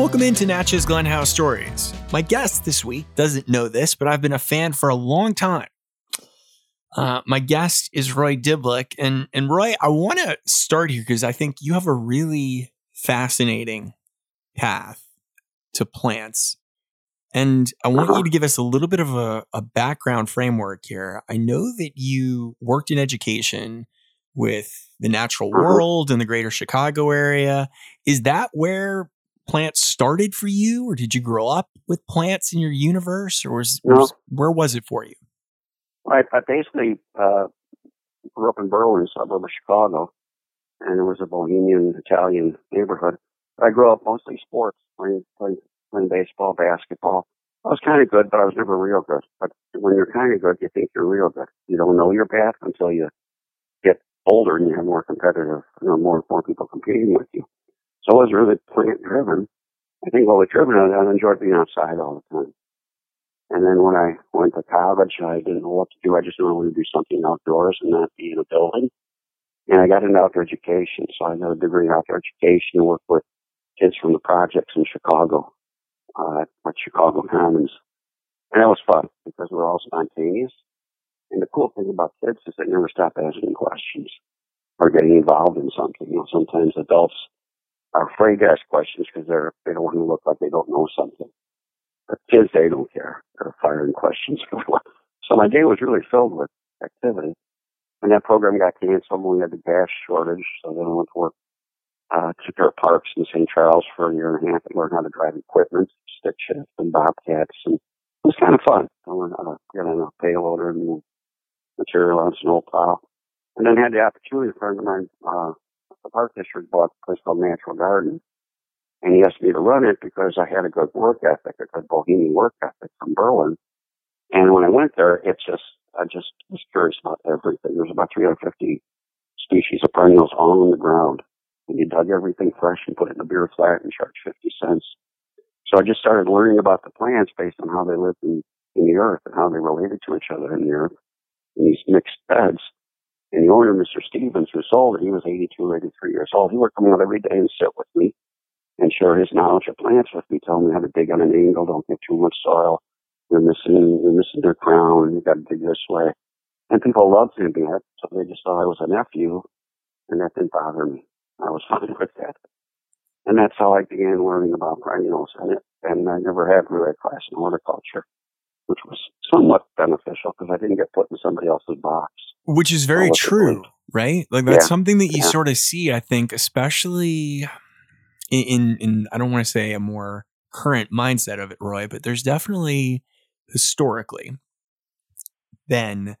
Welcome into Natchez Glen House Stories. My guest this week doesn't know this, but I've been a fan for a long time. Uh, my guest is Roy Diblick, And, and Roy, I want to start here because I think you have a really fascinating path to plants. And I want you to give us a little bit of a, a background framework here. I know that you worked in education with the natural world in the greater Chicago area. Is that where plants started for you, or did you grow up with plants in your universe, or was, No. was- where was it for you? I, I basically uh, grew up in Berwyn, a suburb of Chicago, and it was a bohemian Italian neighborhood. I grew up mostly sports, playing, playing, playing baseball, basketball. I was kind of good, but I was never real good. But when you're kind of good, you think you're real good. You don't know your path until you get older and you have more competitive, you know, more more people competing with you. I was really plant driven. I think what was driven, I I enjoyed being outside all the time. And then when I went to college, I didn't know what to do. I just knew I wanted to do something outdoors and not be in a building. And I got into outdoor education. So I got a degree in outdoor education and worked with kids from the projects in Chicago, uh, at Chicago Commons. And that was fun because we were all spontaneous. And the cool thing about kids is they never stop asking questions or getting involved in something. You know, sometimes adults are afraid to ask questions because they're, they don't want to look like they don't know something. But kids, they don't care. They're firing questions. so my day was really filled with activity. And that program got canceled we had the gas shortage. So then I went to work, uh, to Dirt Parks in St. Charles for a year and a half and learned how to drive equipment, stick shift and bobcats. And it was kind of fun. I learned how to get on a payloader and material on snowplow. And then had the opportunity, a friend of mine, uh, the park district bought a place called Natural Garden. And he asked me to run it because I had a good work ethic, a good bohemian work ethic from Berwyn. And when I went there, it just, I just was curious about everything. There's about 350 species of perennials all on the ground. And you dug everything fresh and put it in a beer flat and charged 50 cents. So I just started learning about the plants based on how they lived in, in the earth and how they related to each other in the earth in these mixed beds. And the owner, Mr. Stevens, who sold it, he was 82 or 83 years old. He would come out every day and sit with me and share his knowledge of plants with me, tell me how to dig on an angle, don't get too much soil. You're missing, you're missing their crown, you gotta dig this way. And people loved him so they just thought I was a nephew, and that didn't bother me. I was fine with that. And that's how I began learning about perennials, and, and I never had really a class in horticulture, which was somewhat beneficial because I didn't get put in somebody else's box. Which is very true, right? Like that's Yeah. something that you Yeah. sort of see, I think, especially in, in, in I don't want to say a more current mindset of it, Roy, but there's definitely historically been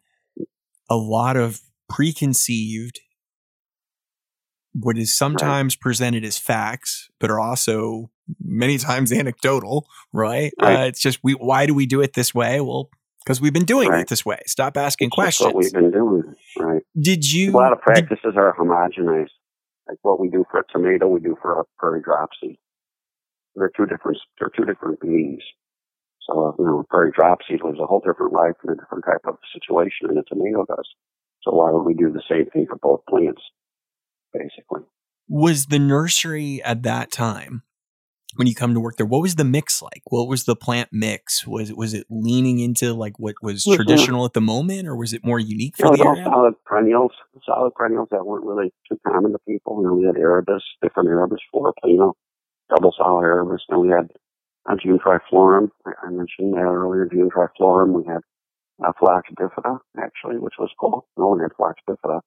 a lot of preconceived what is sometimes presented as facts, but are also many times anecdotal, right? Right. Uh, it's just we why do we do it this way? Well, because we've been doing it this way. Stop asking questions. What we've been doing, right? Did you A lot of did- practices are homogenized. Like what we do for a tomato, we do for a prairie dropseed. They're two different, they're two different beings. So, you know, prairie dropseed lives a whole different life in a different type of situation than a tomato does. So why would we do the same thing for both plants, basically? was the nursery at that time when you come to work there what was the mix like what was the plant mix was it was it leaning into like what was Mhm. traditional at the moment or was it more unique for know, the area solid perennials, solid perennials that weren't really too common to people. You know, we had Erebus, different Erebus, four, you know, double solid Erebus. Then we had uh, Geum triflorum. I, I mentioned that earlier, Geum triflorum. We had uh, Phlox bifida, actually, which was cool. No one had Phlox bifida.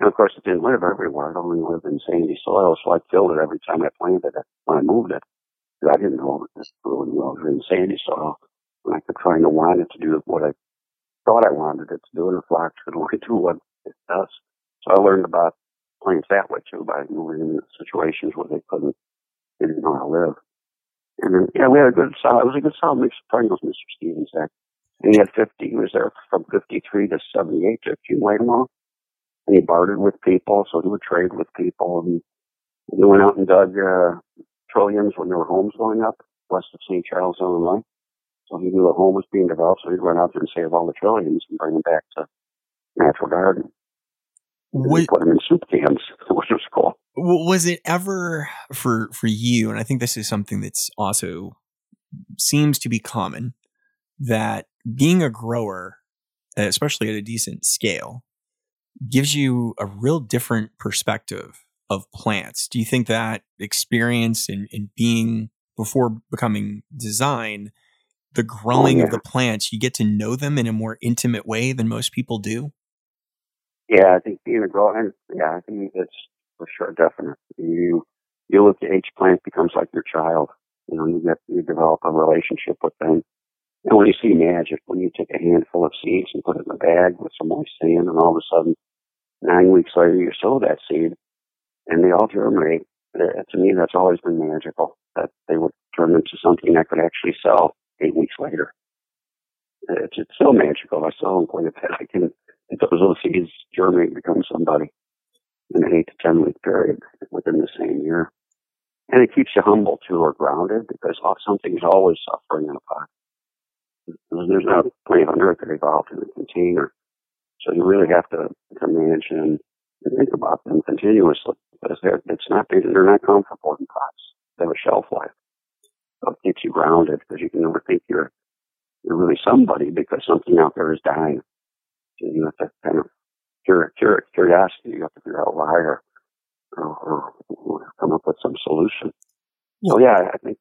And of course, it didn't live everywhere. It only lived in sandy soil, so I killed it every time I planted it when I moved it. I didn't know it really well. In sandy soil. And I kept trying to want it to do what I thought I wanted it to do, and the phlox could only do what it does. So I learned about plants that way too by moving in situations where they couldn't, they didn't know how to live. And then, yeah, we had a good solid, it was a good solid mix of perennials, Mr. Stevens there. And he had 50, he was there from 53 to 78 to accumulate them all. And he bartered with people, so he would trade with people. And he went out and dug, uh, trilliums when there were homes going up west of St. Charles, Illinois. So he knew a home was being developed, so he'd run out there and save all the trilliums and bring them back to Natural Garden. He put them in soup cans, which was cool. was it ever for for you and i think this is something that's also seems to be common that being a grower especially at a decent scale gives you a real different perspective of plants do you think that experience in, in being before becoming design the oh, growing oh, yeah. of the plants you get to know them in a more intimate way than most people do yeah i think being a grower yeah i think it's for sure, definite. You you look at each plant becomes like your child. You know, you get you develop a relationship with them. And when you see magic, when you take a handful of seeds and put it in a bag with some moist sand, and all of a sudden, nine weeks later, you sow that seed, and they all germinate. Uh, to me, that's always been magical. That they would turn into something that could actually sell eight weeks later. It's, it's so magical. I still don't believe that I can, if those little seeds germinate, become somebody in an eight to ten week period within the same year. And it keeps you humble too or grounded because something's always suffering in a pot. There's no plant on earth that evolved in a container. So you really have to, to manage and think about them continuously because they're, it's not, they're not comfortable in pots. They have a shelf life. So it keeps you grounded because you can never think you're, you're really somebody because something out there is dying. So you have to kind of curiosity. You have to figure out why or, or, or come up with some solution. Well, so yeah, I think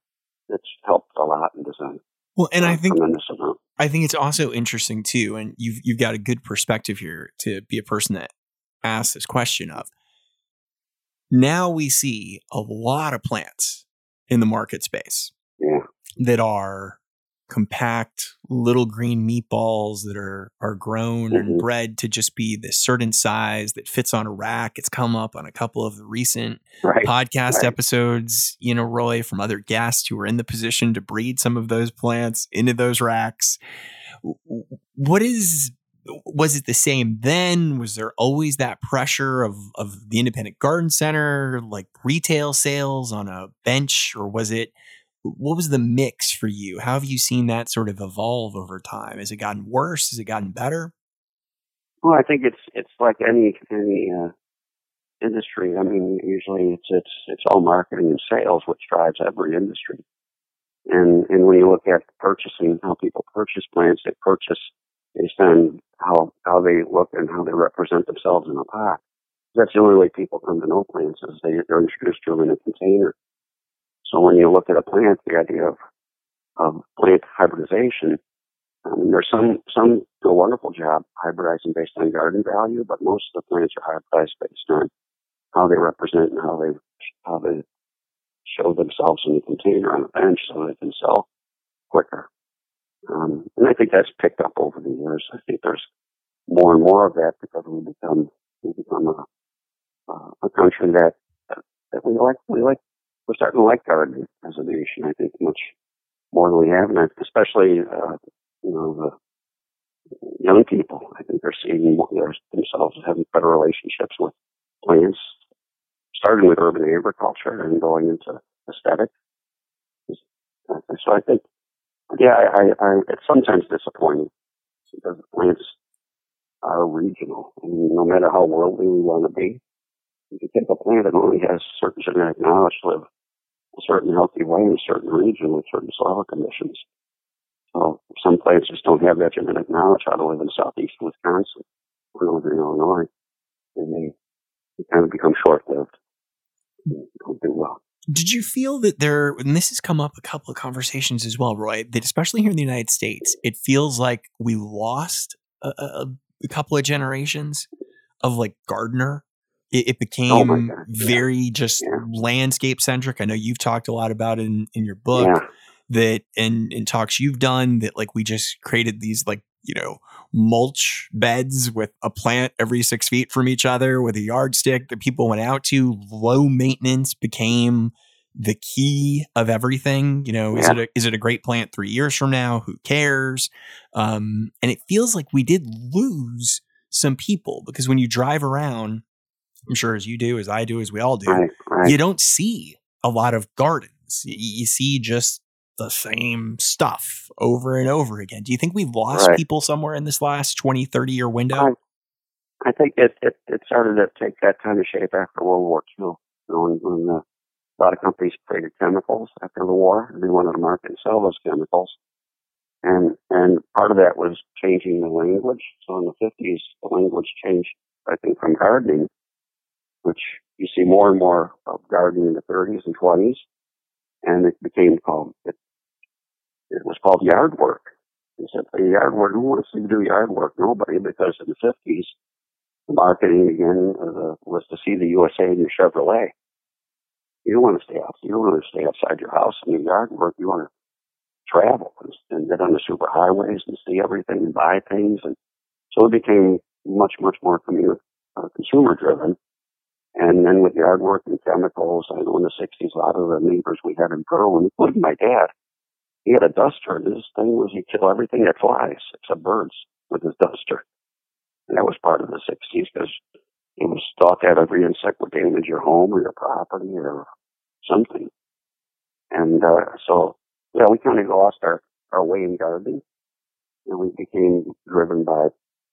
it's helped a lot in design. Well, and I think I think it's also interesting too, and you've you've got a good perspective here to be a person that asks this question of. Now we see a lot of plants in the market space yeah. that are compact little green meatballs that are are grown mm-hmm. and bred to just be this certain size that fits on a rack. It's come up on a couple of the recent right. podcast right. episodes, you know, Roy, from other guests who are in the position to breed some of those plants into those racks. What is was it the same then? Was there always that pressure of of the independent garden center, like retail sales on a bench, or was it what was the mix for you? How have you seen that sort of evolve over time? Has it gotten worse? Has it gotten better? Well, I think it's it's like any any uh, industry. I mean, usually it's it's it's all marketing and sales which drives every industry. And and when you look at purchasing, how people purchase plants, they purchase based on how how they look and how they represent themselves in a pot. That's the only way people come to know plants is they, they're introduced to them in a container so when you look at a plant, the idea of, of plant hybridization, um, there's some, some do a wonderful job hybridizing based on garden value, but most of the plants are hybridized based on how they represent and how they, how they show themselves in the container on a bench so they can sell quicker. Um, and I think that's picked up over the years. I think there's more and more of that because we become, we become a, uh, a country that, that we like, we like we're starting to like gardening as a nation. I think much more than we have, and especially uh, you know the young people. I think they're seeing their, themselves having better relationships with plants, starting with urban agriculture and going into aesthetics. So I think, yeah, I, I, it's sometimes disappointing because plants are regional. I mean, no matter how worldly we want to be, if you take a plant that only has certain genetic knowledge to live a certain healthy way in a certain region with certain soil conditions. So some plants just don't have that genetic knowledge how to live in southeast Wisconsin or northern Illinois. And they, they kind of become short lived. Don't do well. Did you feel that there, and this has come up a couple of conversations as well, Roy, that especially here in the United States, it feels like we lost a, a, a couple of generations of like gardener it, it oh became oh very yeah. just yeah. landscape centric. I know you've talked a lot about it in, in your book yeah. that and in talks you've done that like we just created these like, you know, mulch beds with a plant every six feet from each other with a yardstick that people went out to. Low maintenance became the key of everything. You know, is it a, is it a great plant three years from now? Who cares? Um, and it feels like we did lose some people because when you drive around I'm sure as you do, as I do, as we all do, right, right. you don't see a lot of gardens. You, you, see just the same stuff over and over again. Do you think we've lost right. people somewhere in this last 20, 30 year window? I, I think it, it, it started to take that kind of shape after World War II. You know, when, when uh, a lot of companies created chemicals after the war, and they wanted to market and sell those chemicals. And and part of that was changing the language. So in the 50s, the language changed, I think, from gardening, which you see more and more of gardening in the 30s and 20s, and it became called it. It was called yard work. He said, "The yard work. Who wants to do yard work? Nobody, because in the 50s, the marketing again uh, was to see the USA in your Chevrolet. You don't want to stay out. You don't want to stay outside your house and your yard work. You want to travel and get on the super highways and see everything and buy things. And so it became much, much more commuter, uh, consumer driven. And then with yard work and chemicals, I know in the 60s, a lot of the neighbors we had in Berwyn, including my dad, he had a duster, and his thing was he'd kill everything that flies except birds with his duster. And that was part of the 60s because it was thought that every insect would damage your home or your property or something. And uh, so, yeah, we kind of lost our, our way in gardening. And we became driven by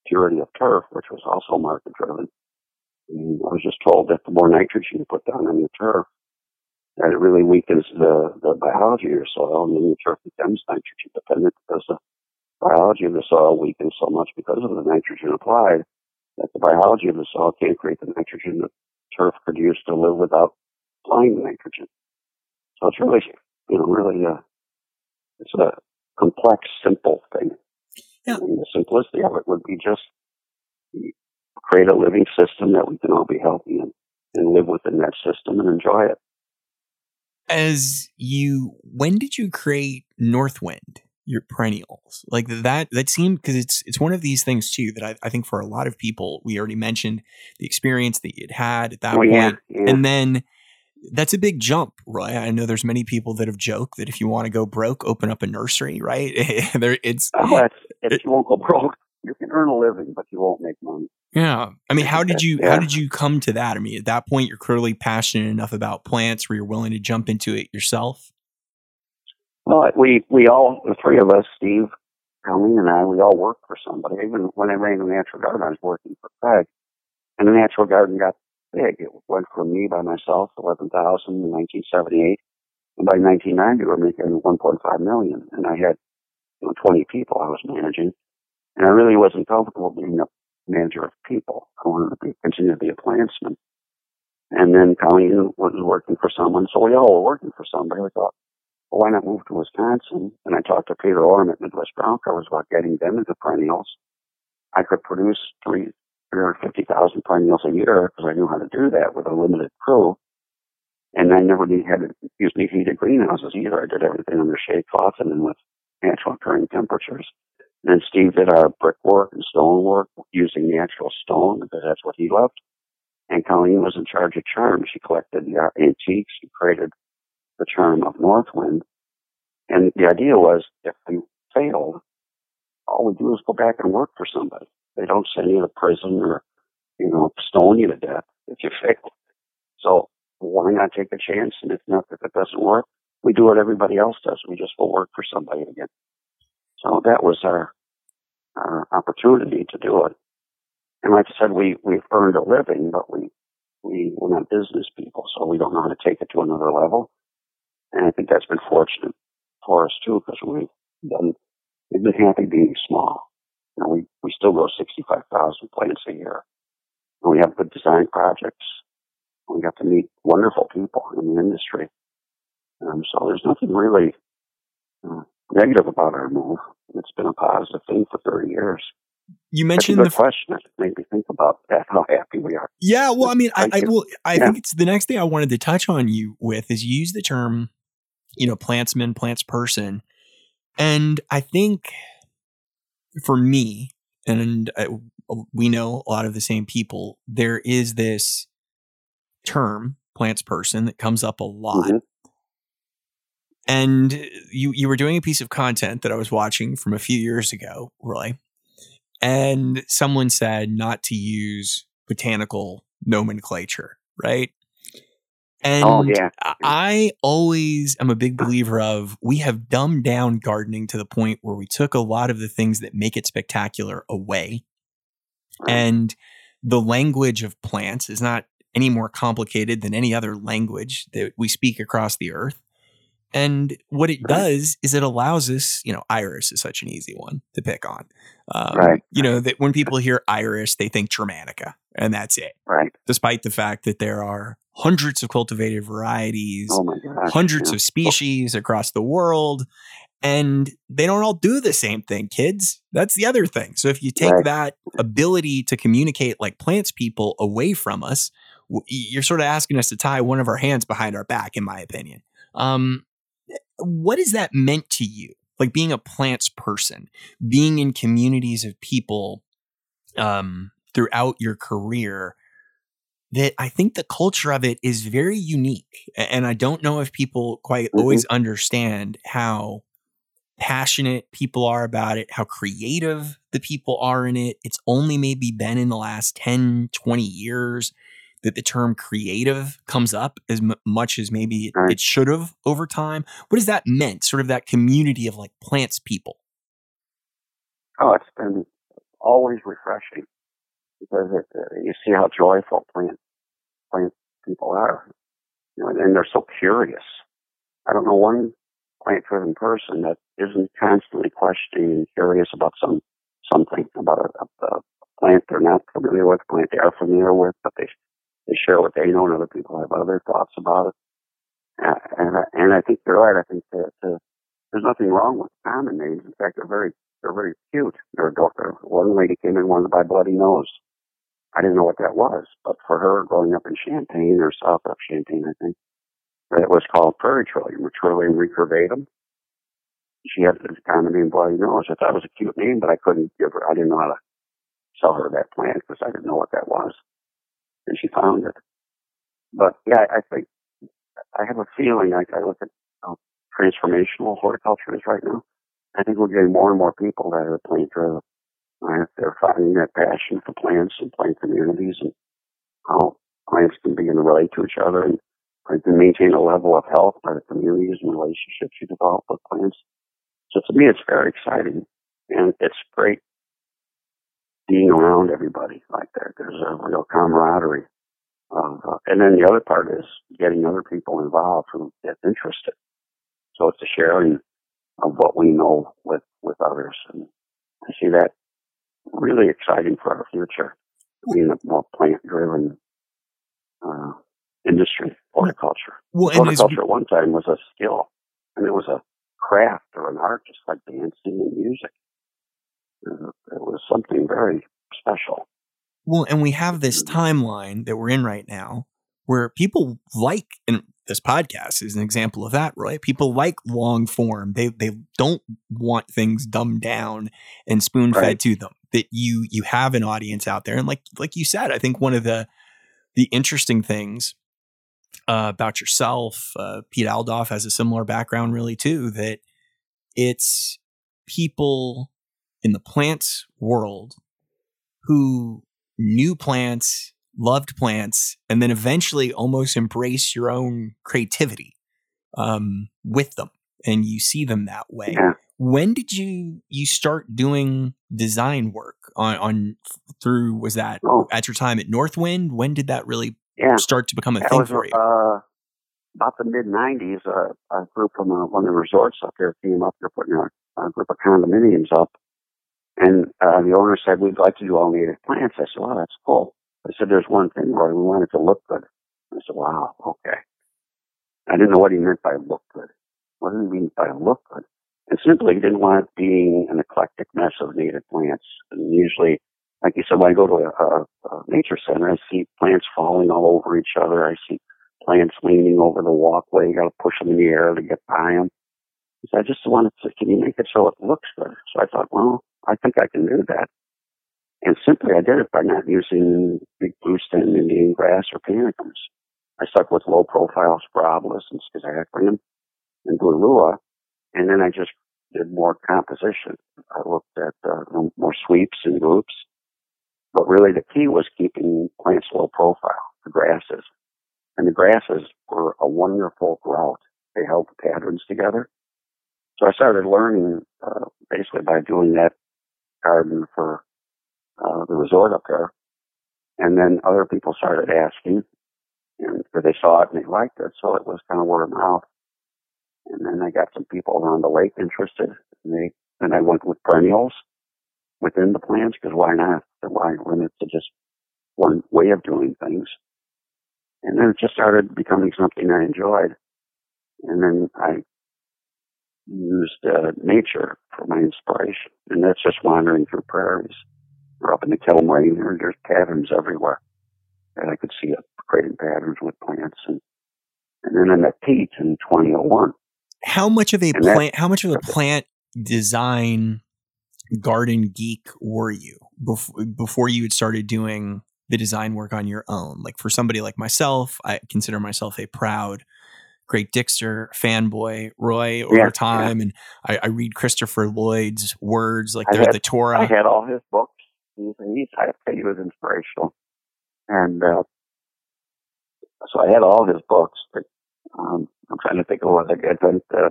purity of turf, which was also market driven. I was just told that the more nitrogen you put down on your turf, that it really weakens the, the biology of your soil, and then your turf becomes nitrogen dependent because the biology of the soil weakens so much because of the nitrogen applied that the biology of the soil can't create the nitrogen that turf could use to live without applying the nitrogen. So it's really, you know, really, uh, it's a complex, simple thing. Yeah. And the simplicity of it would be just create a living system that we can all be healthy in and live within that system and enjoy it. As you, when did you create Northwind? your perennials? Like that that seemed because it's it's one of these things too that I, I, think for a lot of people we already mentioned the experience that you'd had at that oh, point. Yeah, yeah. and then that's a big jump right? I know there's many people that have joked that if you want to go broke open up a nursery right? There it's oh, if you won't go broke you can earn a living but you won't make money yeah. I mean how did you yeah. how did you come to that? I mean at that point you're clearly passionate enough about plants where you're willing to jump into it yourself? Well, we we all the three of us, Steve, Colleen, and I, we all worked for somebody. Even when I ran the natural garden, I was working for Craig, and the natural garden got big. It went from me by myself, eleven thousand in 1978, and by 1990 we were making 1.5 million, and I had you know 20 people I was managing, and I really wasn't comfortable being a manager of people. I wanted to be, continue to be a plantsman. And then Colleen was working for someone, so we all were working for somebody. We thought, well, why not move to Wisconsin? And I talked to Peter Orum at Midwest Ground Covers about getting them into perennials. I could produce three, 350,000 perennials a year because I knew how to do that with a limited crew. And I never need, had to use any heated greenhouses either. I did everything under shade cloth and then with natural occurring temperatures. And then Steve did our brickwork and stonework using natural stone because that's what he loved. And Colleen was in charge of charms. She collected the antiques and created the charm of Northwind. And the idea was if we failed, all we do is go back and work for somebody. They don't send you to prison or, you know, stone you to death if you fail. So why not take a chance? And if not, if it doesn't work, we do what everybody else does. We just go work for somebody again. So that was our, our opportunity to do it. And like I said, we, we've earned a living, but we, we, we're not business people, so we don't know how to take it to another level. And I think that's been fortunate for us too, because we've done, we've been happy being small. You know, we, we still grow 65,000 plants a year. And we have good design projects. We got to meet wonderful people in the industry. Um, so there's nothing really uh, negative about our move. It's been a positive thing for 30 years. You mentioned the question. It made me think about that. How happy we are. Yeah. Well, I mean, I, I, well, I yeah. think it's the next thing I wanted to touch on you with is you use the term you know, plantsman, plants person. And I think for me, and I, we know a lot of the same people, there is this term, plants person, that comes up a lot. Mm-hmm. And you you were doing a piece of content that I was watching from a few years ago, really. and someone said not to use botanical nomenclature, right? And oh, yeah. I always am a big believer of we have dumbed down gardening to the point where we took a lot of the things that make it spectacular away. And the language of plants is not any more complicated than any other language that we speak across the earth. And what it does is it allows us, you know, Iris is such an easy one to pick on. Um, Right. You know, that when people hear Iris, they think Germanica, and that's it, Right. despite the fact that there are hundreds of cultivated varieties, Oh gosh. hundreds yeah. of species across the world. And they don't all do the same thing, kids. That's the other thing. So if you take Right. that ability to communicate like plants people away from us, you're sort of asking us to tie one of our hands behind our back, in my opinion. Um, what has that meant to you? Like being a plants person, being in communities of people um, throughout your career, that I think the culture of it is very unique. And I don't know if people quite Mhm. always understand how passionate people are about it, how creative the people are in it. It's only maybe been in the last 10, 20 years that the term creative comes up as m- much as maybe it, Right. it should have over time. What has that meant? Sort of that community of like plants people. Oh, it's been always refreshing because it, uh, you see how joyful plant plant people are, you know, and they're so curious. I don't know one plant-driven person that isn't constantly questioning and curious about some something about a, a, a plant they're not familiar with, plant they are familiar with, but they they share what they know, and other people have other thoughts about it. And I, and I think you're right. I think that uh, there's nothing wrong with common names. In fact, they're very they're very cute. They're adorable. One lady came in and wanted to buy bloody nose. I didn't know what that was, but for her growing up in Champaign or south of Champaign, I think, it was called prairie trillium or trillium recurvatum. She had this common name bloody nose. I thought it was a cute name, but I couldn't give her, I didn't know how to sell her that plant because I didn't know what that was. And she found it. But yeah, I think, I have a feeling like I look at how transformational horticulture is right now. I think we're getting more and more people that are plant driven. Uh, they're finding that passion for plants and plant communities and how plants can begin to relate to each other and uh, to maintain a level of health by the communities and relationships you develop with plants. So to me, it's very exciting and it's great being around everybody like that. There's a real camaraderie. Of, uh, and then the other part is getting other people involved who get interested. So it's a sharing of what we know with, with others. And I see that really exciting for our future, being a more plant driven, uh, industry, horticulture. Well, Horticulture at one time was a skill and it was a craft or an art, just like dancing and music. It was something very special. well, and we have this timeline that we're in right now where people like, and this podcast is an example of that, right? People like long form. They they don't want things dumbed down and spoon fed Right. to them. That you you have an audience out there, and like like you said, I think one of the the interesting things uh, about yourself, uh, Piet Oudolf has a similar background, really too. That it's people in the plants world who knew plants, loved plants, and then eventually almost embrace your own creativity um, with them, and you see them that way. Yeah. When did you you start doing design work on on through? Was that Oh, at your time at Northwind? When did that really yeah. start to become a That thing was for you? uh, about the mid '90s. Uh, a group from uh, one of the resorts up there came up. They're putting a, a group of condominiums up, and uh, the owner said we'd like to do all native plants. I said, "Well, that's cool." I said, "There's one thing, Roy. We want it to look good." I said, "Wow, okay." I didn't know what he meant by look good. What did he mean by look good? And simply, he didn't want it being an eclectic mess of native plants. And usually, like you said, when I go to a, a, a nature center, I see plants falling all over each other. I see plants leaning over the walkway. You got to push them in the air to get by them. So I just wanted to, can you make it so it looks good? So I thought, well, I think I can do that. And simply I did it by not using big blue stem Indian grass or panicums. I stuck with low profile sporobolus and schizachyrium and Bouteloua. And then I just did more composition. I looked at uh, more sweeps and groups. But really the key was keeping plants low profile, the grasses. And the grasses were a wonderful grout. They held the patterns together. So I started learning uh, basically by doing that garden for uh, the resort up there. And then other people started asking, and they saw it and they liked it, so it was kind of word of mouth. And then I got some people around the lake interested, and they and I went with perennials within the plants because why not? Why limit to just one way of doing things? And then it just started becoming something I enjoyed. And then I used uh, nature for my inspiration, and that's just wandering through prairies. We're up in the Kettle Moraine, there, there's patterns everywhere, and I could see it creating patterns with plants. And and then I met Piet in 2001. How much of a plant? How much of a plant design garden geek were you before before you had started doing the design work on your own? Like for somebody like myself, I consider myself a proud Great Dixter fanboy, Roy, over yeah, time, yeah. and I, I, read Christopher Lloyd's words like they're had, the Torah. I had all his books. He's, he's I he was inspirational, and uh, so I had all his books. But um, I'm trying to think of what I Advent, uh,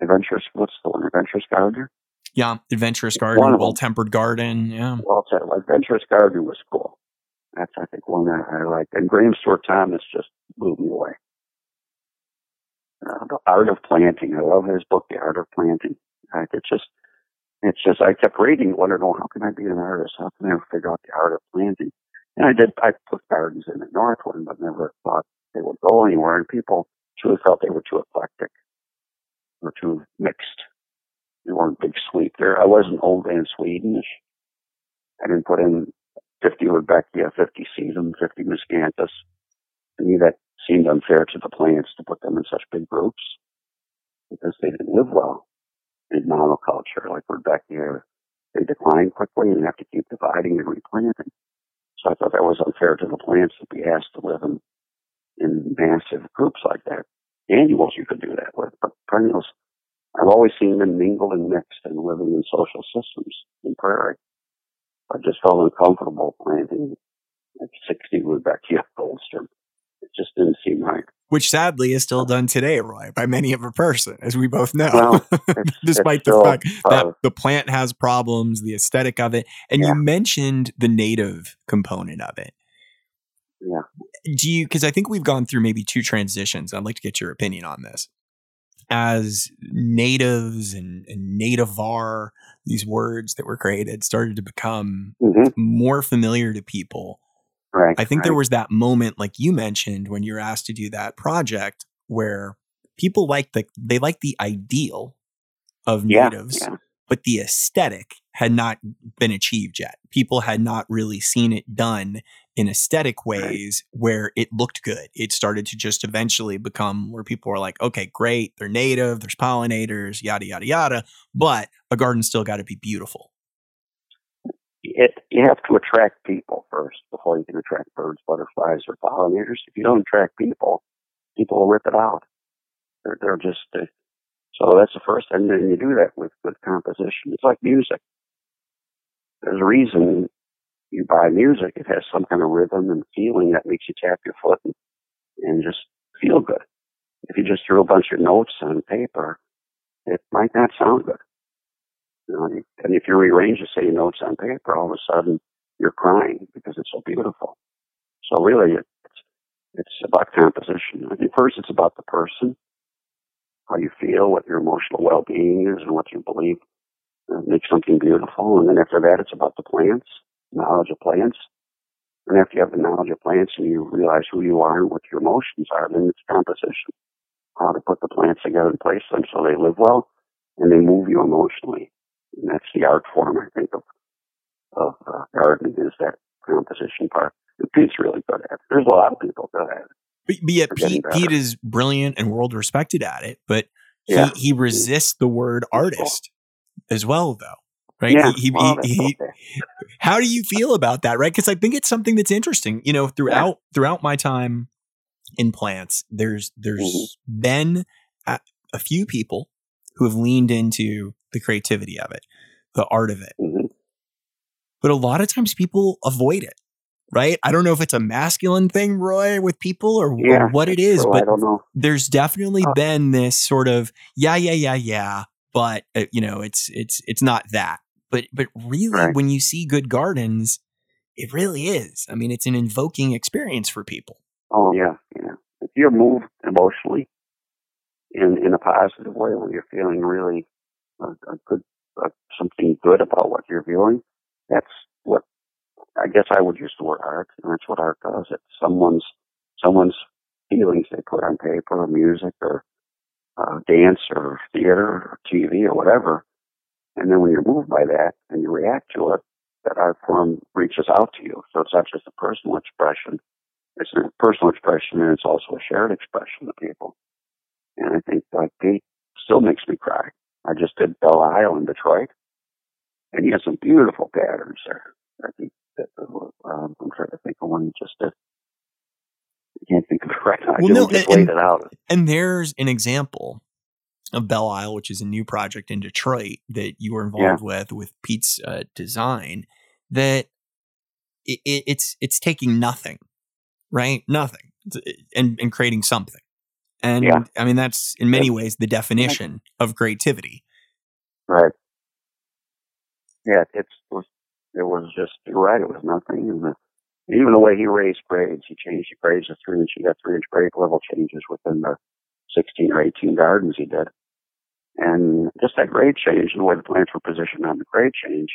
Adventurous. What's the one? Adventurous Gardener. Yeah, Adventurous Garden, Well Tempered Garden. Yeah. Well, Tempered. Adventurous Garden was cool. That's I think one that I like. And Graham Stuart Thomas just blew me away. Uh, the Art of Planting. I love his book, The Art of Planting. Uh, it's just, it's just, I kept reading, wondering, oh, how can I be an artist? How can I figure out the art of planting? And I did, I put gardens in at Northwind, but never thought they would go anywhere. And people truly felt they were too eclectic or too mixed. They weren't big sweet. There, I wasn't old and Swedish. I didn't put in 50 Rudbeckia, 50 sedum, 50 miscanthus. To me, that seemed unfair to the plants to put them in such big groups because they didn't live well in monoculture like Rudbeckia. They decline quickly and have to keep dividing and replanting. So I thought that was unfair to the plants to be asked to live in, in massive groups like that. Annuals you could do that with, but perennials, I've always seen them mingled and mixed and living in social systems in prairie. I just felt uncomfortable planting like 60 Rudbeckia Goldsturm it just didn't seem right. Which sadly is still done today, Roy, by many of a person, as we both know. Well, Despite the still, fact that the plant has problems, the aesthetic of it, and yeah. you mentioned the native component of it. Yeah. Do you? Because I think we've gone through maybe two transitions. I'd like to get your opinion on this. As natives and, and nativar, these words that were created started to become mm-hmm. more familiar to people Right. I think right. there was that moment, like you mentioned, when you're asked to do that project where people like the they like the ideal of yeah, natives, yeah. but the aesthetic had not been achieved yet. People had not really seen it done in aesthetic ways right. where it looked good. It started to just eventually become where people were like, okay, great, they're native, there's pollinators, yada yada yada, but a garden still got to be beautiful it you have to attract people first before you can attract birds, butterflies, or pollinators. If you don't attract people, people will rip it out. They're they're just uh, so that's the first, and then you do that with good composition. It's like music. There's a reason you buy music. It has some kind of rhythm and feeling that makes you tap your foot and, and just feel good. If you just threw a bunch of notes on paper, it might not sound good. Know, and if you rearrange the same notes on paper, all of a sudden you're crying because it's so beautiful. So really, it's it's about composition. I think first it's about the person, how you feel, what your emotional well-being is, and what you believe uh, makes something beautiful. And then after that, it's about the plants, knowledge of plants. And after you have the knowledge of plants and you realize who you are and what your emotions are, then it's composition. How to put the plants together and place them so they live well and they move you emotionally. And that's the art form, I think, of, of uh, gardening is that composition part. And Piet's really good at it. There's a lot of people good at it. But, but yeah, Piet, Piet is brilliant and world respected at it, but yeah. he, he resists the word artist as well, though. Right? Yeah. He, well, he, he, how do you feel about that? Right? Because I think it's something that's interesting. You know, throughout yeah. throughout my time in plants, there's there's mm-hmm. been a, a few people who have leaned into the creativity of it, the art of it. Mm-hmm. But a lot of times people avoid it, right? I don't know if it's a masculine thing, Roy, with people or, yeah, or what it is, but there's definitely uh, been this sort of yeah, yeah, yeah, yeah, but uh, you know, it's it's it's not that. But but really, right. when you see good gardens, it really is. I mean, it's an invoking experience for people. Oh yeah, yeah. If you're moved emotionally in in a positive way, where you're feeling really a, a good uh, something good about what you're viewing, that's what I guess I would use the word art, and that's what art does. It's someone's someone's feelings they put on paper or music or uh, dance or theater or TV or whatever. And then when you're moved by that and you react to it, that art form reaches out to you. So it's not just a personal expression. It's a personal expression and it's also a shared expression to people. And I think like Piet still makes me cry. I just did Belle Isle in Detroit and he has some beautiful patterns there. I think that, um, I'm trying to think of one he just did. I can't think of it right now. I Well, no, just and- laid it out. And there's an example of Belle Isle, which is a new project in Detroit that you were involved with with Piet's uh, design. That it, it, it's it's taking nothing, right? Nothing, and and creating something. And Yeah. I mean that's in many ways the definition of creativity. Right. Yeah, it's, it was, just, you're right, it was nothing. And the, even the way he raised grades, he changed the grades to three inch, he got three inch grade level changes within the 16 or 18 gardens he did. And just that grade change and the way the plants were positioned on the grade change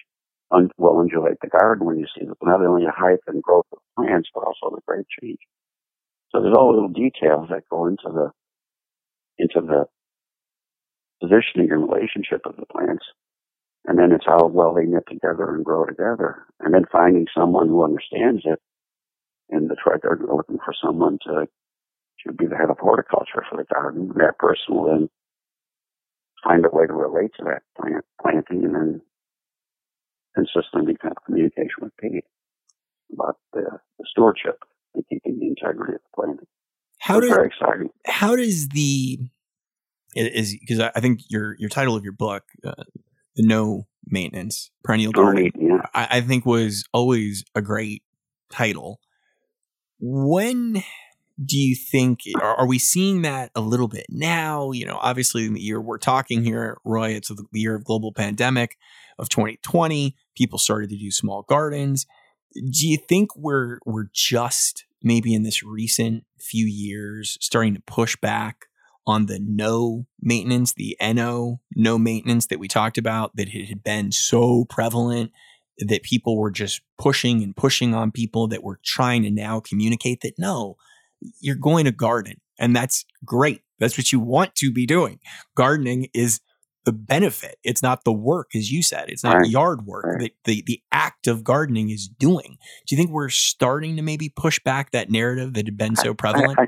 un- will undulate the garden when you see the, not only the height and growth of plants, but also the grade change. So there's all little details that go into the, into the positioning and relationship of the plants. And then it's how well they knit together and grow together. And then finding someone who understands it. In Detroit, they're looking for someone to, to be the head of horticulture for the garden. That person will then find a way to relate to that plant planting and then consistently kind of communication with Piet about the, the stewardship and keeping the integrity of the planting. How does very exciting. how does the is because I think your your title of your book, uh, the no maintenance perennial garden, Yeah. I, I think was always a great title. When do you think are, are we seeing that a little bit now? You know, obviously in the year we're talking here, Roy, it's the year of global pandemic of 2020. People started to do small gardens. Do you think we're we're just maybe in this recent few years starting to push back on the no maintenance, the NO, no maintenance that we talked about that it had been so prevalent that people were just pushing and pushing on people that were trying to now communicate that no, you're going to garden and that's great. That's what you want to be doing. Gardening is the benefit. It's not the work, as you said. It's not Right. yard work. Right. The, the the act of gardening is doing. Do you think we're starting to maybe push back that narrative that had been so prevalent? I,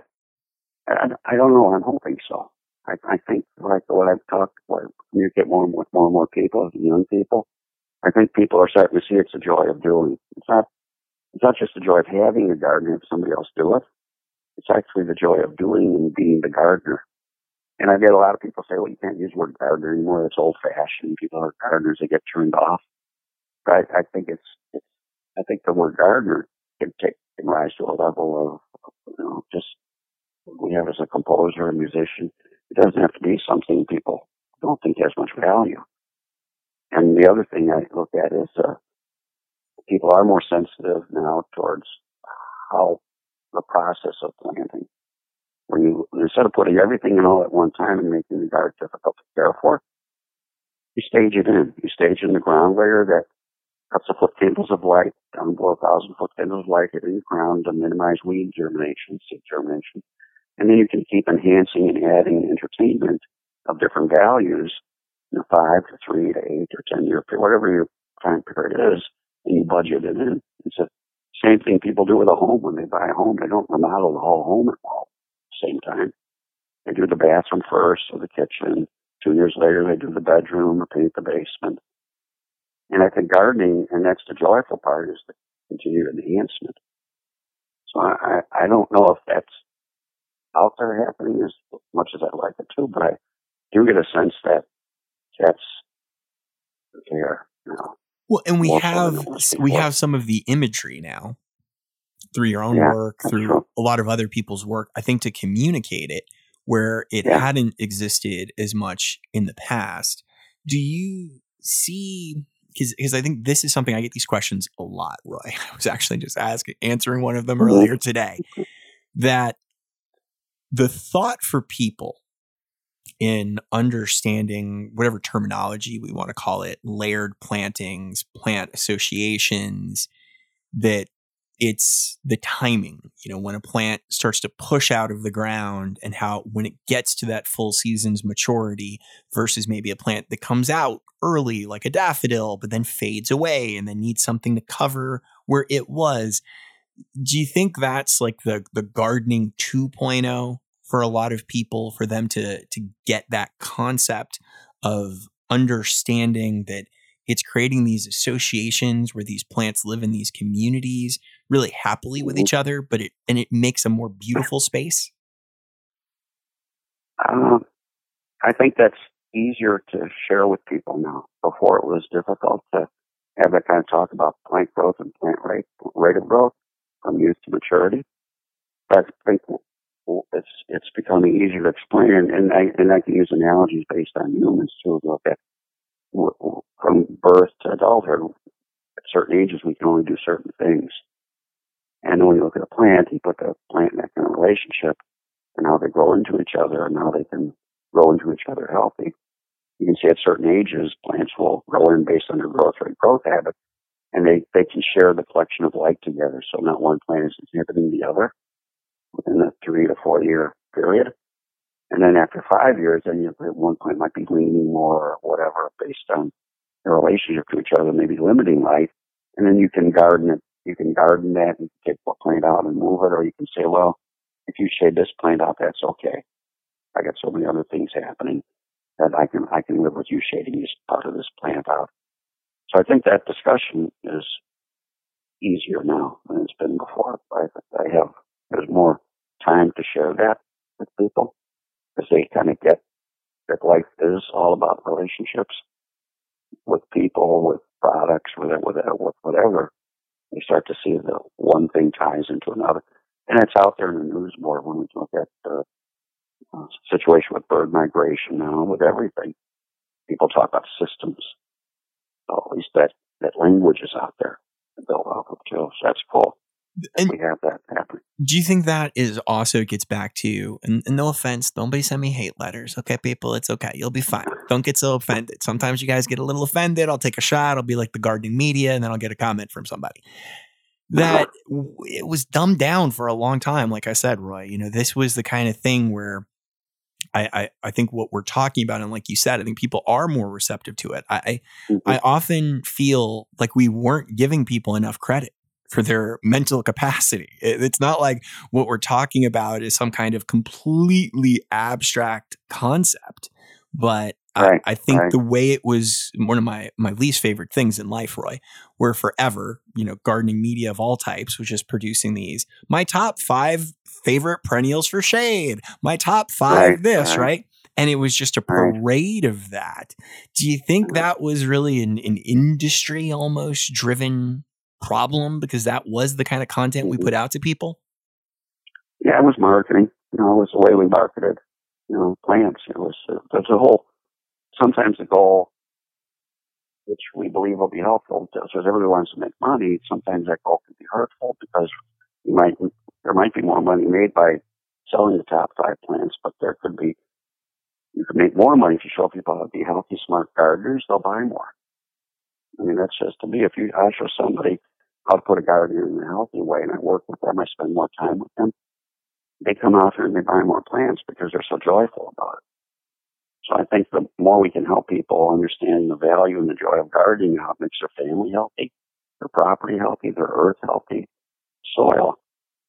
I, I, don't know. I'm hoping so. I, I think like what I've talked, what I communicate more and with more and more people, young people. I think people are starting to see it's a joy of doing. It's not. It's not just the joy of having a garden have somebody else do it. It's actually the joy of doing and being the gardener. And I get a lot of people say, "Well, you can't use word gardener anymore. It's old-fashioned. People are gardeners. They get turned off." But I, I think it's, it's. I think the word gardener can take can rise to a level of, you know, just we have as a composer and musician. It doesn't have to be something people don't think has much value. And the other thing I look at is uh, people are more sensitive now towards how the process of planting. When you instead of putting everything in all at one time and making the garden difficult to care for, you stage it in. You stage in the ground layer that cuts a foot candles of light down below a thousand foot candles of light hitting the ground to minimize weed germination, seed germination. And then you can keep enhancing and adding entertainment of different values, you know, five to three to eight or ten year period, whatever your time period is, and you budget it in. It's the same thing people do with a home when they buy a home. They don't remodel the whole home at all same time. They do the bathroom first or the kitchen. Two years later, they do the bedroom or paint the basement. And I think gardening, and that's the joyful part, is the continued enhancement. So I, I I don't know if that's out there happening as much as I'd like it to, but I do get a sense that that's there now. Well, and we more have than it was we have some of the imagery now through your own Yeah, work, through true. a lot of other people's work. I think to communicate it where it Yeah. hadn't existed as much in the past. Do you see? Because I think this is something I get these questions a lot, Roy. I was actually just asking, answering one of them Mhm. earlier today that the thought for people in understanding whatever terminology we want to call it layered plantings, plant associations, that it's the timing, you know, when a plant starts to push out of the ground and how when it gets to that full season's maturity versus maybe a plant that comes out early, like a daffodil, but then fades away and then needs something to cover where it was. Do you think that's like the the gardening 2.0 for a lot of people for them to to get that concept of understanding that it's creating these associations where these plants live in these communities really happily with each other, but it and it makes a more beautiful space. Um, I think that's easier to share with people now. Before it was difficult to have that kind of talk about plant growth and plant rate rate of growth from youth to maturity. But I think it's it's becoming easier to explain, and, and I and I can use analogies based on humans too. Look at from birth to adulthood, at certain ages we can only do certain things. And when you look at a plant, you put the plant in that kind of relationship, and how they grow into each other, and how they can grow into each other healthy. You can see at certain ages, plants will grow in based on their growth rate, growth habit, and they, they can share the collection of light together. So not one plant is inhibiting the other within the three to four year period. And then after five years, then you, at one point might be leaning more or whatever based on their relationship to each other, maybe limiting light. And then you can garden it. You can garden that and take the plant out and move it, or you can say, well, if you shade this plant out, that's okay. I got so many other things happening that I can I can live with you shading this part of this plant out. So I think that discussion is easier now than it's been before. I, I have there's more time to share that with people because they kind of get that life is all about relationships with people, with products, with with, with whatever. They start to see that one thing ties into another, and it's out there in the news more when we look at the uh, situation with bird migration now, with everything. People talk about systems. So at least that that language is out there to build off of too. So that's cool and we have that happen. Do you think that is also gets back to and, and, no offense, nobody send me hate letters. Okay, people, it's okay. You'll be fine. Don't get so offended. Sometimes you guys get a little offended. I'll take a shot. I'll be like the gardening media, and then I'll get a comment from somebody. That it was dumbed down for a long time. Like I said, Roy, you know, this was the kind of thing where I, I, I think what we're talking about, and like you said, I think people are more receptive to it. I, I, mm-hmm. I often feel like we weren't giving people enough credit for their mental capacity. It's not like what we're talking about is some kind of completely abstract concept, but right, I, I, think right. the way it was one of my my least favorite things in life, Roy, where forever, you know, gardening media of all types was just producing these. My top five favorite perennials for shade. My top five right, this, right? And it was just a parade of that. Do you think mm-hmm. that was really an, an industry almost driven problem because that was the kind of content we put out to people? Yeah, it was marketing. You know, it was the way we marketed, you know, plants. It was, there's a whole, sometimes the goal, which we believe will be helpful, because everybody wants to make money. Sometimes that goal can be hurtful because you might, there might be more money made by selling the top five plants, but there could be, you could make more money if you show people how to be healthy, smart gardeners. They'll buy more. I mean, that's just to me. If you, I show somebody to put a garden in a healthy way and I work with them, I spend more time with them, they come out here and they buy more plants because they're so joyful about it. So I think the more we can help people understand the value and the joy of gardening, how it makes their family healthy, their property healthy, their earth healthy, soil,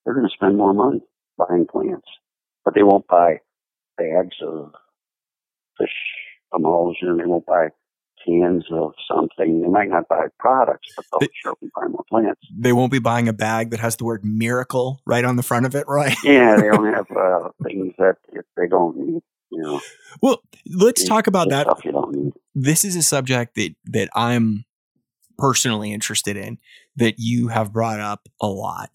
they're going to spend more money buying plants. But they won't buy bags of fish emulsion. They won't buy cans of something. They might not buy products, but they'll they, sure buy more plants. They won't be buying a bag that has the word miracle right on the front of it, right? yeah, they don't have uh, things that they don't need. You know. Well, let's talk about that. This is a subject that that I'm personally interested in that you have brought up a lot.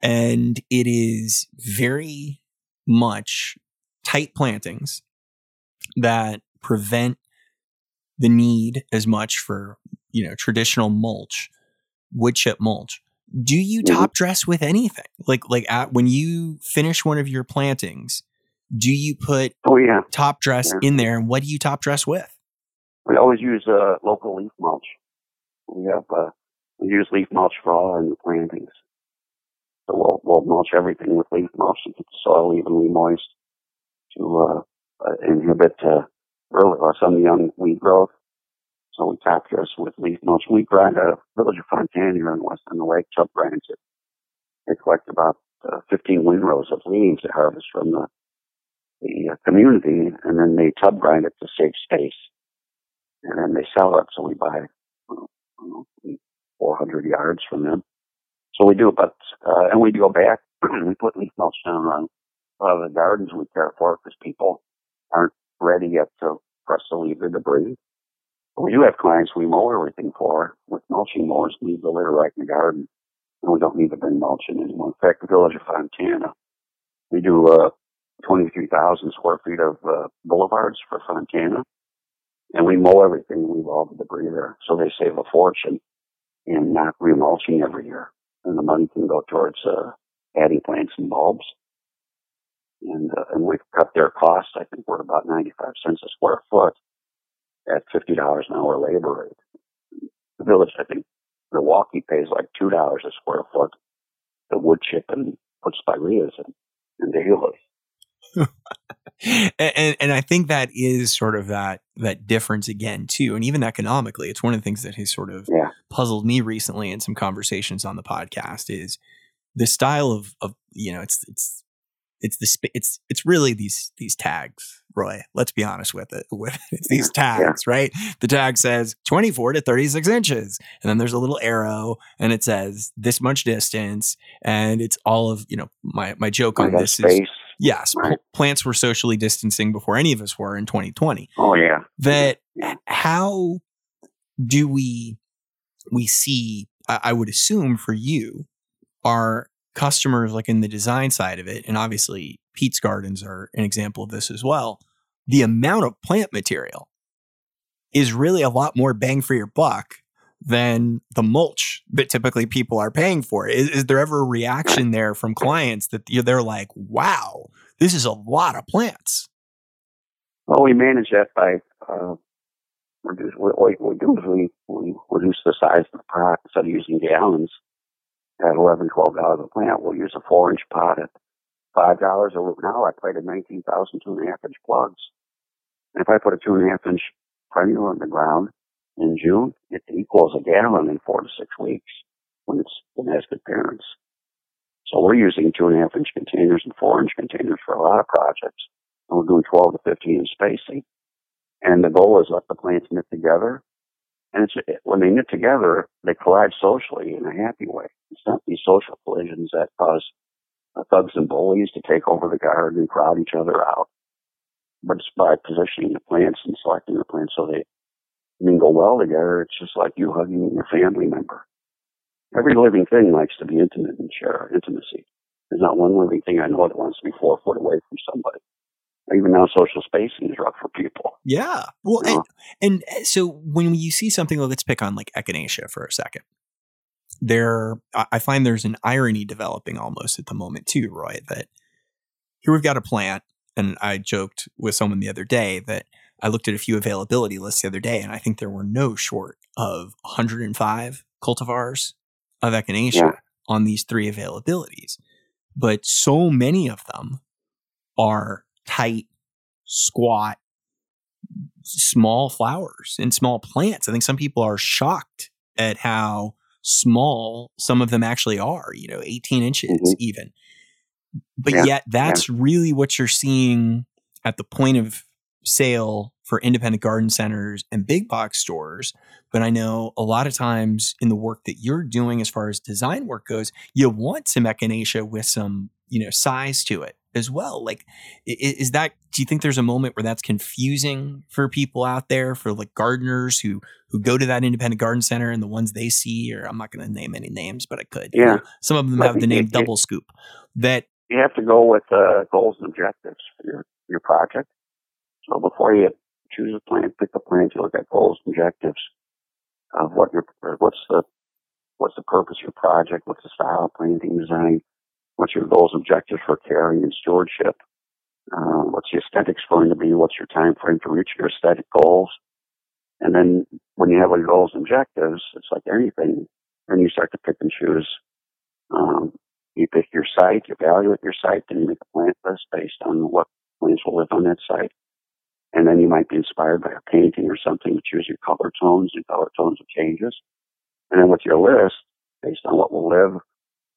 And it is very much tight plantings that prevent the need as much for you know traditional mulch, wood chip mulch Do you Mhm. top dress with anything? Like like at, when you finish one of your plantings, do you put Oh yeah, top dress Yeah. in there and what do you top dress with? we always use uh, local leaf mulch. We have uh, we use leaf mulch for all our new plantings. So we'll, we'll mulch everything with leaf mulch to keep the soil evenly moist to uh, uh, inhibit uh, early or some young weed growth. So we top dress with leaf mulch. We grind a village of Fontana here in West on the Lake. Chubb it. They collect about uh, 15 windrows of leaves to harvest from the the uh, community, and then they tub grind it to save space and then they sell it. So we buy uh, I know, 400 yards from them. So we do about, uh, and we go back. We put leaf mulch down on a lot of the gardens we care for because people aren't ready yet to press to leave the debris. But we do have clients we mow everything for with mulching mowers, leave the litter right in the garden, and we don't need to bring mulch in anymore. In fact, the village of Fontana, we do uh, 23,000 square feet of uh, boulevards for Fontana and we mow everything, leave all the debris there. So they save a fortune in not remulching every year. And the money can go towards, uh, adding plants and bulbs. And, uh, and we've cut their costs. I think we're about 95 cents a square foot at $50 an hour labor rate. The village, I think Milwaukee pays like $2 a square foot The wood chip and put spireas in, and daily. and, and and I think that is sort of that that difference again too, and even economically, it's one of the things that has sort of Yeah. puzzled me recently in some conversations on the podcast is the style of of you know it's it's it's the sp- it's it's really these these tags, Roy. Let's be honest with it. With it's these tags, right? The tag says 24 to 36 inches, and then there's a little arrow, and it says this much distance, and it's all of you know my my joke on this is yes, Right. plants were socially distancing before any of us were in 2020. Oh yeah. That Yeah. how do we we see? I, I would assume for you, our customers like in the design side of it, and obviously Piet's Gardens are an example of this as well. The amount of plant material is really a lot more bang for your buck than the mulch that typically people are paying for. Is, is there ever a reaction there from clients that they're like, "Wow, this is a lot of plants"? Well, we manage that by uh, reduce. What we, do is we, we reduce the size of the instead of using gallons at eleven, twelve dollars a plant. We'll use a four inch pot at five dollars a root. Now I planted nineteen thousand two and a half inch plugs. And if I put a two and a half inch perennial in the ground in June, it equals a gallon in four to six weeks when it's when it has good parents. So we're using two and a half inch containers and four inch containers for a lot of projects and we're doing 12 to 15 inch spacing. And the goal is let the plants knit together. And it's, when they knit together, they collide socially in a happy way. It's not these social collisions that cause uh, thugs and bullies to take over the garden and crowd each other out. But it's by positioning the plants and selecting the plants so they mingle well together. It's just like you hugging your family member. Every living thing likes to be intimate and share intimacy. There's not one living thing I know that wants to be four foot away from somebody even now social spacing is rough for people. Yeah. Well, Yeah. and, and so when you see something, let's pick on like echinacea for a second. There, I find there's an irony developing almost at the moment too, Roy. That here we've got a plant, and I joked with someone the other day that I looked at a few availability lists the other day, and I think there were no short of 105 cultivars of echinacea Yeah. on these three availabilities. But so many of them are tight, squat, small flowers and small plants. I think some people are shocked at how small some of them actually are, you know, 18 inches Mhm. even. But Yeah, yet that's really what you're seeing at the point of sale for independent garden centers and big box stores. But I know a lot of times in the work that you're doing as far as design work goes, you want some echinacea with some, you know, size to it as well. Like, is that, do you think there's a moment where that's confusing for people out there, for like gardeners who, who go to that independent garden center and the ones they see, or I'm not going to name any names, but I could. you Yeah. know, some of them But have the name double scoop that You have to go with uh, goals and objectives for your, your project. So before you choose a plant, pick a plant, you look at goals and objectives of what your, what's the what's the purpose of your project, what's the style of planting design, what's your goals, objectives for caring and stewardship, uh, what's the aesthetics going to be, what's your time frame to reach your aesthetic goals. And then when you have your goals and objectives, it's like anything, then you start to pick and choose. Um, you pick your site, you evaluate your site, then you make a plant list based on what plants will live on that site. And then you might be inspired by a painting or something to choose your color tones and color tones of changes. And then with your list, based on what will live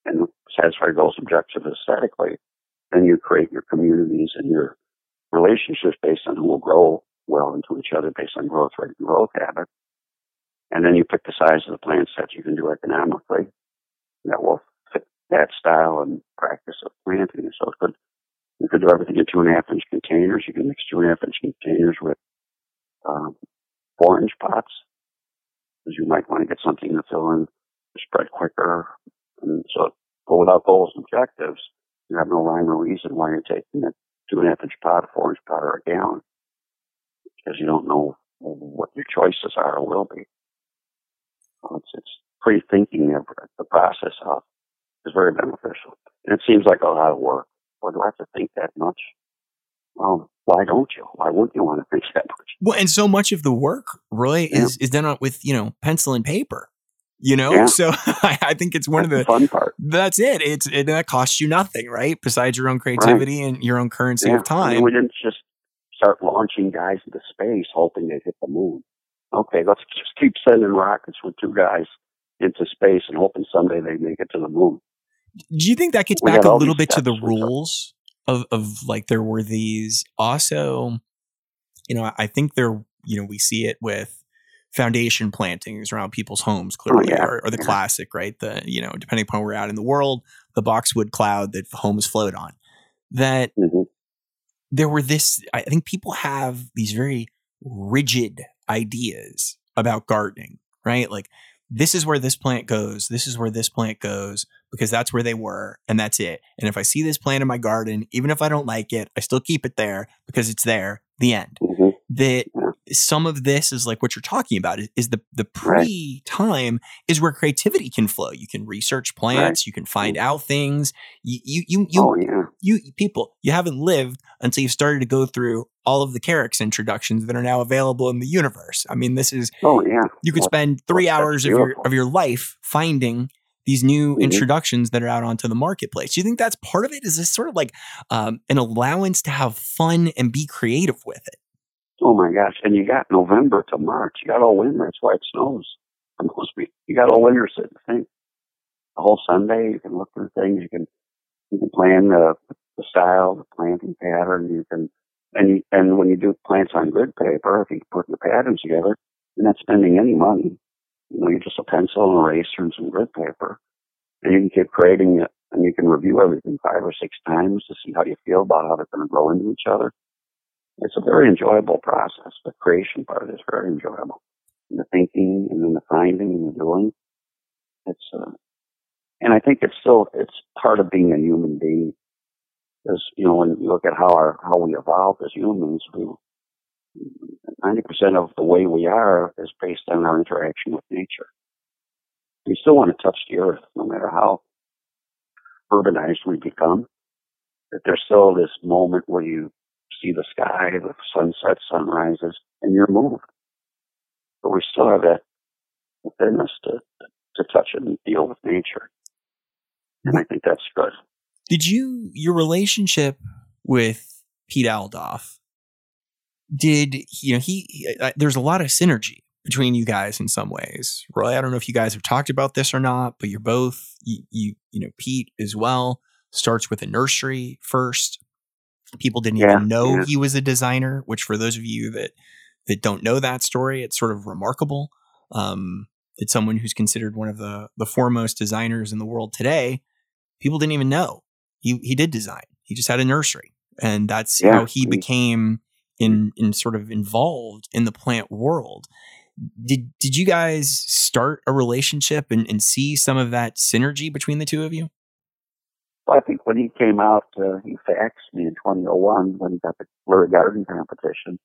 and satisfy goals objectives aesthetically, then you create your communities and your relationships based on who will grow well into each other based on growth rate and growth habit. And then you pick the size of the plants that you can do economically that will fit that style and practice of planting. So it could you could do everything in two and a half inch containers. You can mix two and a half inch containers with um, four inch pots, because you might want to get something to fill in spread quicker. And so, but without goals and objectives, you have no rhyme or reason why you're taking a two and a half inch pot, a four inch pot, or a gallon, because you don't know what your choices are or will be. It's, it's pre-thinking of the process of is very beneficial. And it seems like a lot of work. Or do I have to think that much? Well, why don't you? Why wouldn't you want to think that much? Well, and so much of the work, Roy, yeah. is is done with you know pencil and paper. You know, yeah. so I, think it's one that's of the, fun part. That's it. It's it that costs you nothing, right? Besides your own creativity right. and your own currency yeah. of time. I mean, we didn't just start launching guys into space hoping they'd hit the moon. Okay, let's just keep sending rockets with two guys into space and hoping someday they make it to the moon. Do you think that gets we back a little bit to the rules of, of like there were these also, you know, I think there, you know, we see it with foundation plantings around people's homes oh, clearly, oh, yeah. or, or, the yeah. classic, right? The, you know, depending upon where we're at in the world, the boxwood cloud that homes float on. That mm-hmm. there were this, I think people have these very rigid ideas about gardening, right? Like this is where this plant goes, this is where this plant goes, because that's where they were and that's it. And if I see this plant in my garden, even if I don't like it, I still keep it there because it's there. The end. Mm-hmm. That some of this is like what you're talking about is, the the pre time is where creativity can flow. You can research plants, right. you can find mm-hmm. out things. You you you you, oh, yeah. you people you haven't lived until you've started to go through all of the Carex introductions that are now available in the universe. I mean, this is oh yeah. You could spend three hours of your of your life finding these new mm-hmm. introductions that are out onto the marketplace. Do you think that's part of it? Is this sort of like um, an allowance to have fun and be creative with it? Oh my gosh! And you got November to March. You got all winter. That's why it snows. Most people. You got all winter sitting thing. The whole Sunday, you can look through things. You can you can plan the, the style, the planting pattern. You can and you, and when you do plants on grid paper, if you put your patterns together, you're not spending any money. You know, you're just a pencil, and eraser, and some grid paper, and you can keep creating it. And you can review everything five or six times to see how you feel about how they're going to grow into each other it's a very enjoyable process. The creation part is very enjoyable. And the thinking and then the finding and the doing. It's, uh, and I think it's still, it's part of being a human being. Because, you know, when you look at how our, how we evolved as humans, we, 90% of the way we are is based on our interaction with nature. We still want to touch the earth, no matter how urbanized we become. That there's still this moment where you see the sky, the sunset, sunrises, and you're moved. But we still have that within us to, to touch and deal with nature. And I think that's good. Did you, your relationship with Piet Oudolf, did, you know, he, he there's a lot of synergy between you guys in some ways. Roy, I don't know if you guys have talked about this or not, but you're both, you, you, you know, Piet as well starts with a nursery first People didn't yeah, even know yeah. he was a designer, which for those of you that that don't know that story, it's sort of remarkable. Um, that someone who's considered one of the the foremost designers in the world today, people didn't even know he he did design. He just had a nursery, and that's yeah. how he became in in sort of involved in the plant world. Did did you guys start a relationship and, and see some of that synergy between the two of you? Well, I think when he came out, uh, he faxed me in 2001 when he got the Lurie Garden competition.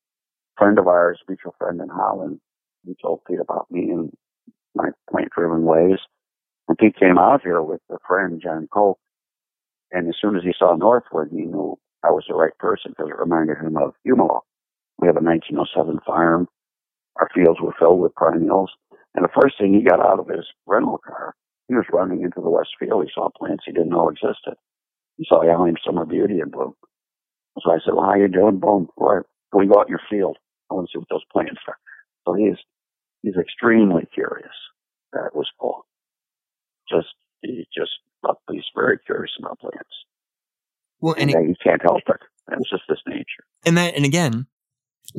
Friend of ours, mutual friend in Holland, he told Piet about me and my plant-driven ways. And Piet came out here with a friend, John Cole, and as soon as he saw Northwind, he knew I was the right person because it reminded him of Hummelo. We have a 1907 farm. Our fields were filled with perennials. And the first thing he got out of his rental car, he was running into the west field. He saw plants he didn't know existed. He saw allium summer beauty in bloom. So I said, well, how you doing? Boom. Right. Can we go out in your field? I want to see what those plants are. So he's, he's extremely curious. That was cool. Just, he just, he's very curious about plants. Well, and, and it, you can't help it. That's just his nature. And that, and again,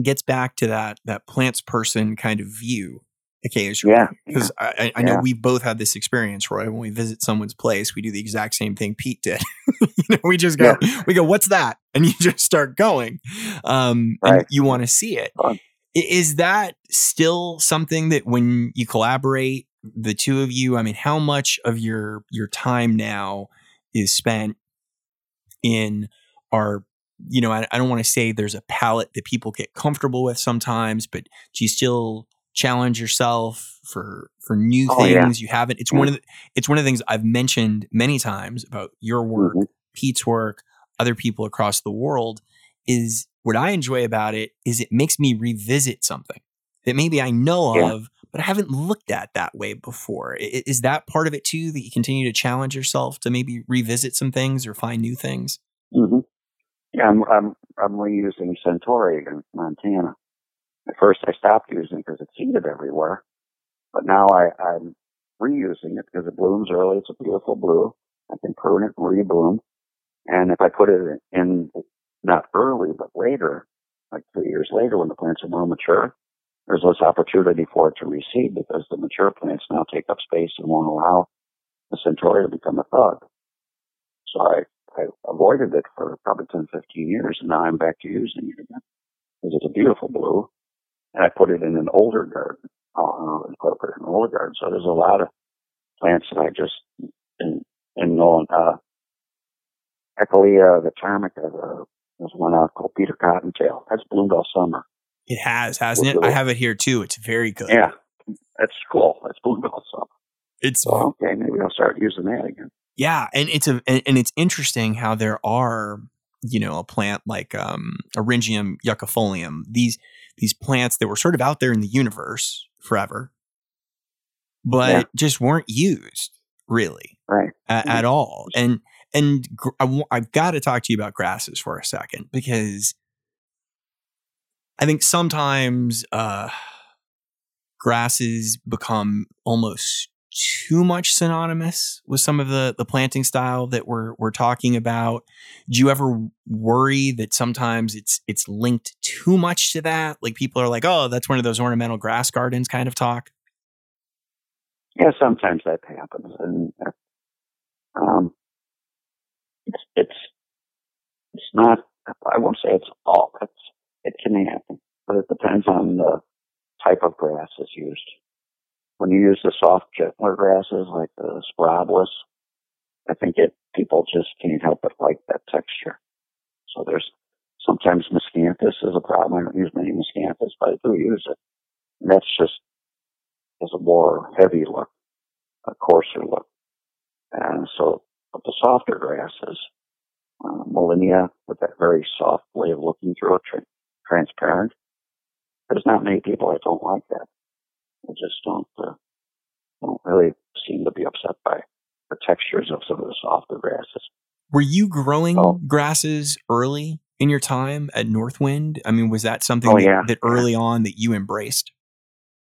gets back to that that plants person kind of view occasionally. Yeah. Because yeah, I, I know yeah. we've both had this experience, Roy. When we visit someone's place, we do the exact same thing Piet did. you know, we just go, yeah. we go, what's that? And you just start going. Um, right. and you want to see it. Fun. Is that still something that when you collaborate, the two of you, I mean, how much of your your time now is spent in our you know, I, I don't want to say there's a palette that people get comfortable with sometimes, but do you still challenge yourself for for new oh, things yeah. you haven't? It's mm-hmm. one of the, it's one of the things I've mentioned many times about your work, mm-hmm. Piet's work, other people across the world. Is what I enjoy about it is it makes me revisit something that maybe I know yeah. of, but I haven't looked at that way before. Is that part of it too? That you continue to challenge yourself to maybe revisit some things or find new things? Mm-hmm. Yeah, I'm, I'm, I'm reusing Centauri in Montana. At first I stopped using it because it's seeded everywhere, but now I, I'm reusing it because it blooms early. It's a beautiful blue. I can prune it and rebloom. And if I put it in, not early, but later, like three years later when the plants are more mature, there's less opportunity for it to reseed because the mature plants now take up space and won't allow the Centaurea to become a thug. So I I avoided it for probably 10, 15 years, and now I'm back to using it again. Because it's a beautiful blue, and I put it in an older garden, uh, incorporated in an older garden. So there's a lot of plants that I just, in, in known, uh, Achillea, uh, there's one out called Peter Cottontail. That's bloomed all summer. It has, hasn't it? I have it here too. It's very good. Yeah. That's cool. That's bloomed all summer. It's so, okay. Maybe I'll start using that again. Yeah, and it's a and it's interesting how there are you know a plant like um, Eryngium yuccifolium these these plants that were sort of out there in the universe forever, but yeah. just weren't used really right at, mm-hmm. at all. And and gr- I w- I've got to talk to you about grasses for a second because I think sometimes uh, grasses become almost too much synonymous with some of the the planting style that we're we're talking about? Do you ever worry that sometimes it's it's linked too much to that? Like people are like, "Oh, that's one of those ornamental grass gardens" kind of talk. Yeah, sometimes that happens, and um, it's it's it's not. I won't say it's all. It's it can happen, but it depends on the type of grass that's used when you use the soft, gentler grasses like the sporobolus, I think it people just can't help but like that texture. So there's sometimes miscanthus is a problem. I don't use many miscanthus, but I do use it. And that's just has a more heavy look, a coarser look. And so but the softer grasses, uh, Molinia with that very soft way of looking through it, tra- transparent. There's not many people that don't like that. I just don't uh, don't really seem to be upset by the textures of some of the softer grasses. Were you growing oh. grasses early in your time at Northwind? I mean, was that something oh, that, yeah. that, early on that you embraced?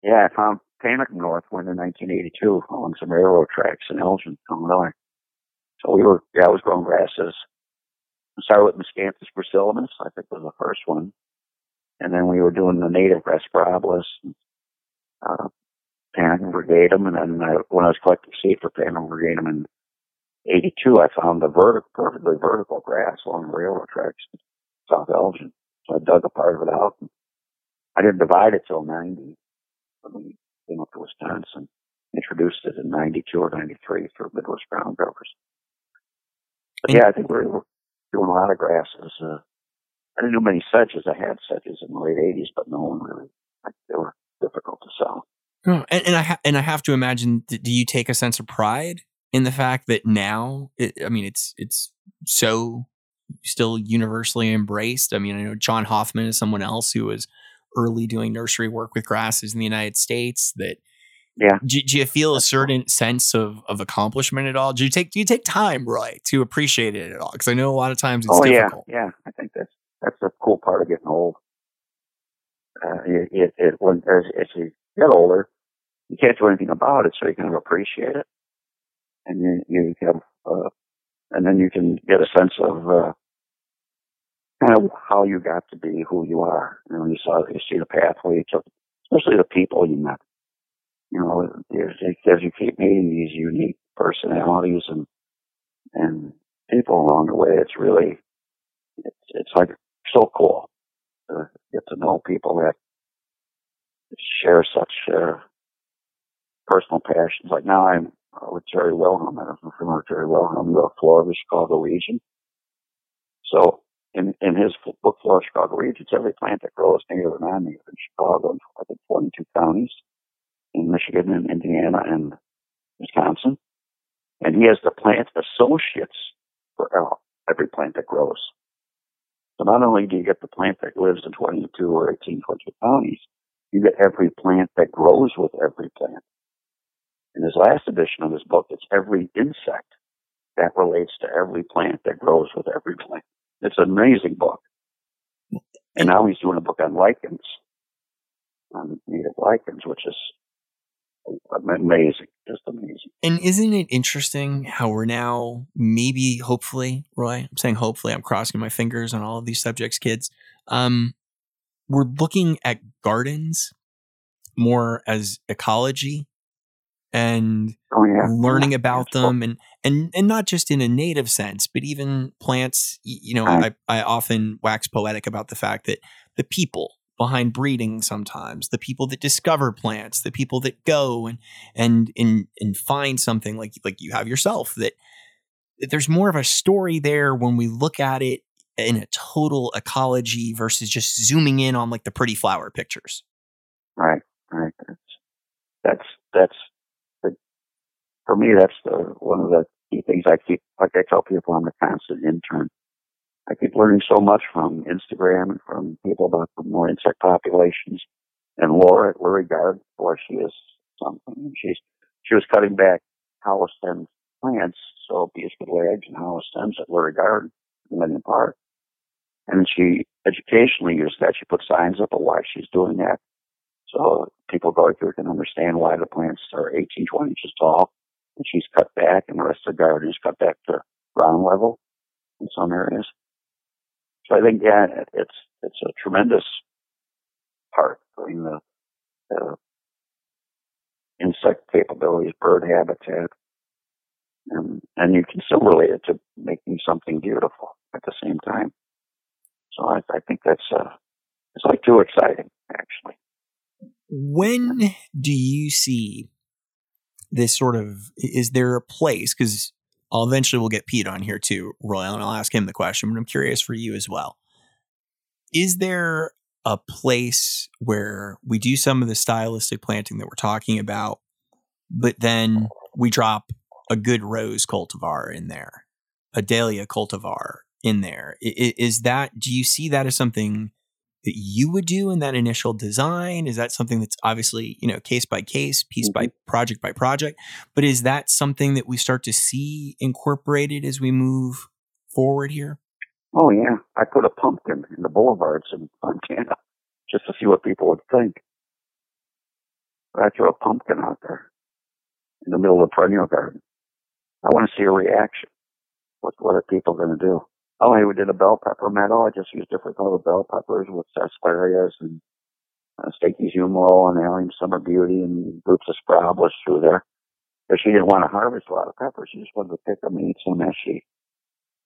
Yeah, I found Panicum Northwind in 1982 along some railroad tracks in Elgin, Illinois. So we were, yeah, I was growing grasses. I started with Miscanthus gracilis, I think was the first one. And then we were doing the native Raspberry uh, Panicum virgatum, and then I, when I was collecting seed for Panicum virgatum in '82, I found the vertical, perfectly vertical grass along the railroad tracks South Elgin. So I dug a part of it out. And I didn't divide it till '90 when we came up to Wisconsin. Introduced it in '92 or '93 for Midwest Groundcovers. But yeah, I think we were doing a lot of grasses. Uh, I didn't do many sedges. I had sedges in the late '80s, but no one really. Like, they were difficult to sell. Oh, and, and I ha- and I have to imagine. Do you take a sense of pride in the fact that now? It, I mean, it's it's so still universally embraced. I mean, I know John Hoffman is someone else who was early doing nursery work with grasses in the United States. That yeah. Do, do you feel a certain sense of of accomplishment at all? Do you take do you take time, Roy, to appreciate it at all? Because I know a lot of times it's oh, difficult. yeah, yeah. I think that's that's the cool part of getting old. Uh, it, it, it when as, as you get older, you can't do anything about it, so you kind of appreciate it, and you you have, uh, and then you can get a sense of uh, kind of how you got to be who you are. You know, you saw you see the pathway you took, especially the people you met. You know, as, you keep meeting these unique personalities and and people along the way, it's really it's it's like so cool to get to know people that share such uh, personal passions. Like now I'm uh, with Jerry Wilhelm. I don't know if you remember Jerry Wilhelm, the Florida Chicago region. So in, in his book, Florida Chicago region, it's every plant that grows native or non-native in Chicago, I think 42 counties in Michigan and Indiana and Wisconsin. And he has the plant associates for every plant that grows. So not only do you get the plant that lives in 22 or 18, 20 counties, you get every plant that grows with every plant. In his last edition of his book, it's every insect that relates to every plant that grows with every plant. It's an amazing book. And now he's doing a book on lichens, on native lichens, which is amazing, just amazing. And isn't it interesting how we're now maybe, hopefully, Roy? I'm saying hopefully. I'm crossing my fingers on all of these subjects, kids. Um, we're looking at gardens more as ecology and oh, yeah. learning about them and, and and not just in a native sense but even plants you know I, I often wax poetic about the fact that the people behind breeding sometimes the people that discover plants the people that go and and and, and find something like like you have yourself that, that there's more of a story there when we look at it in a total ecology versus just zooming in on like the pretty flower pictures. Right right. That's that's that's the, for me that's the one of the key things i keep like i tell people i'm a constant intern I keep learning so much from Instagram and from people about the more insect populations. And Laura at Lurie Garden, boy, she is something. She's she was cutting back hollow stem plants, so lay eggs in hollow stems at Lurie Garden in Millennium Park. And she educationally used that. She put signs up of why she's doing that. So people going through can understand why the plants are 18, 20 inches tall. And she's cut back and the rest of the garden is cut back to ground level in some areas. So I think, yeah, it's, it's a tremendous part. Mean, the, the insect capabilities, bird habitat, and, and you can still relate it to making something beautiful at the same time. So I, I think that's, uh, it's like too exciting, actually. When do you see this sort of, is there a place, because I'll eventually we'll get Piet on here too, Royal, and I'll ask him the question, but I'm curious for you as well. Is there a place where we do some of the stylistic planting that we're talking about, but then we drop a good rose cultivar in there, a dahlia cultivar in there? Is that, do you see that as something that you would do in that initial design? Is that something that's obviously, you know, case by case, piece mm-hmm. by project by project? But is that something that we start to see incorporated as we move forward here? Oh yeah. I put a pumpkin in the boulevards in Fontana just to see what people would think. I threw a pumpkin out there in the middle of the perennial garden. I want to see a reaction. What what are people going to do? Oh, we did a bell pepper meadow. I just used different color bell peppers with sarsaparillas and uh, Stachys Hummelo and allium summer beauty and groups of sporobolus through there. But she didn't want to harvest a lot of peppers. She just wanted to pick them and eat some as she,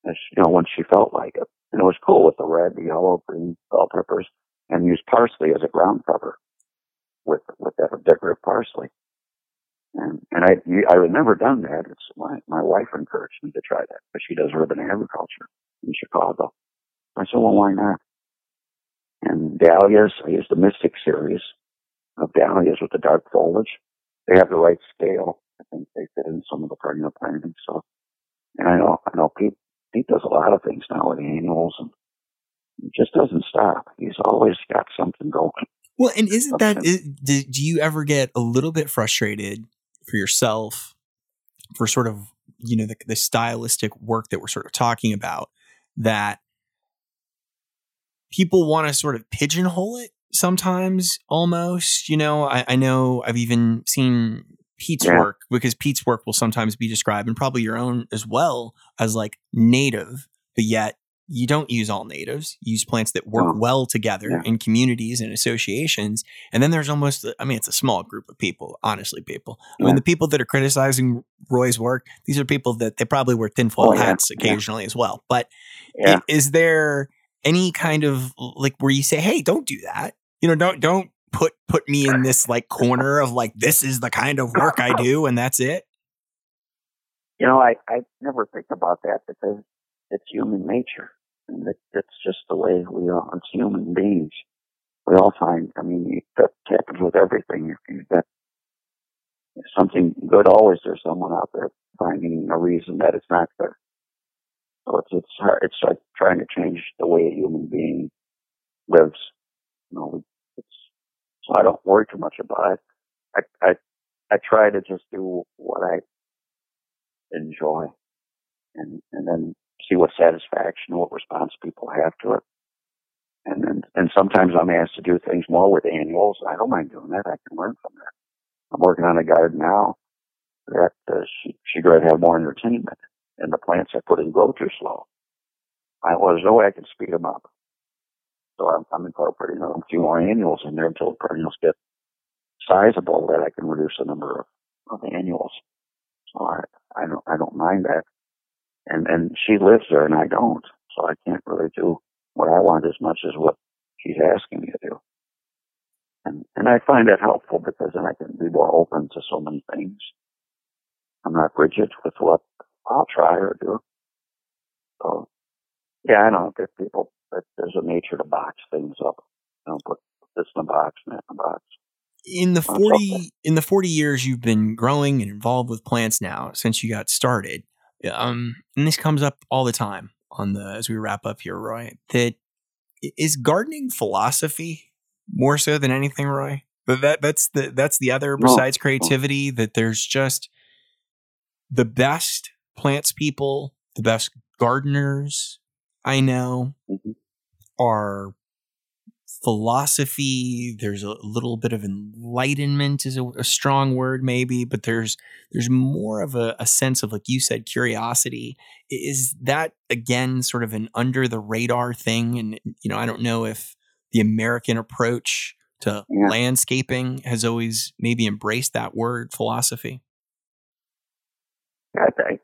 as you know, when she felt like it. And it was cool with the red, the yellow, green bell peppers, and use parsley as a ground cover with with that decorative parsley. And and I I had never done that. It's my my wife encouraged me to try that, but she does urban agriculture in Chicago. I said, well, why not? And dahlias, I used the Mystic series. of dahlias with the dark foliage. They have the right scale. I think they fit in some of the perennial planting So, and I know, I know Piet, Piet does a lot of things now with annuals and he just doesn't stop. He's always got something going. Well, and isn't that, is, do you ever get a little bit frustrated for yourself for sort of, you know, the, the stylistic work that we're sort of talking about that people want to sort of pigeonhole it sometimes almost, you know, I, I know I've even seen Piet's yeah. work because Piet's work will sometimes be described and probably your own as well as like native, but yet you don't use all natives. You use plants that work oh. well together yeah. in communities and associations. And then there's almost, I mean, it's a small group of people, honestly, people. I mean, the people that are criticizing Roy's work, these are people that they probably wear tinfoil oh, hats occasionally as well. But is there any kind of like where you say, hey, don't do that? You know, don't, don't put, put me in this like corner of like, this is the kind of work I do and that's it. You know, I, I never think about that because it's human nature and it, it's just the way we are as human beings. We all find, I mean, that happens with everything. If you get something good, always there's someone out there finding a reason that it's not there. So it's, it's hard, it's like trying to change the way a human being lives. You know, it's, so I don't worry too much about it. I, I, I try to just do what I enjoy and, and then see what satisfaction, what response people have to it. And then, and sometimes I'm asked to do things more with annuals. I don't mind doing that. I can learn from that. I'm working on a garden now that uh, she, she'd rather have more entertainment. And the plants I put in grow too slow. I, well, there's no way I can speed them up. So I'm, I'm incorporating a few more annuals in there until the perennials get sizable that I can reduce the number of, of annuals. So I, I don't, I don't mind that and and she lives there and I don't, so I can't really do what I want as much as what she's asking me to do. And and I find that helpful because then I can be more open to so many things. I'm not rigid with what I'll try or do. So yeah, I know that people that there's a nature to box things up. You know, put this in a box and that in a box. In the forty in the forty years you've been growing and involved with plants now since you got started, um, and this comes up all the time on the as we wrap up here, Roy. That is gardening philosophy more so than anything, Roy. But that that's the that's the other besides creativity that there's just the best plants people, the best gardeners I know mm-hmm. are philosophy there's a little bit of enlightenment is a, a strong word maybe but there's there's more of a, a, sense of like you said curiosity is that again sort of an under the radar thing and you know i don't know if the american approach to yeah. landscaping has always maybe embraced that word philosophy i, I,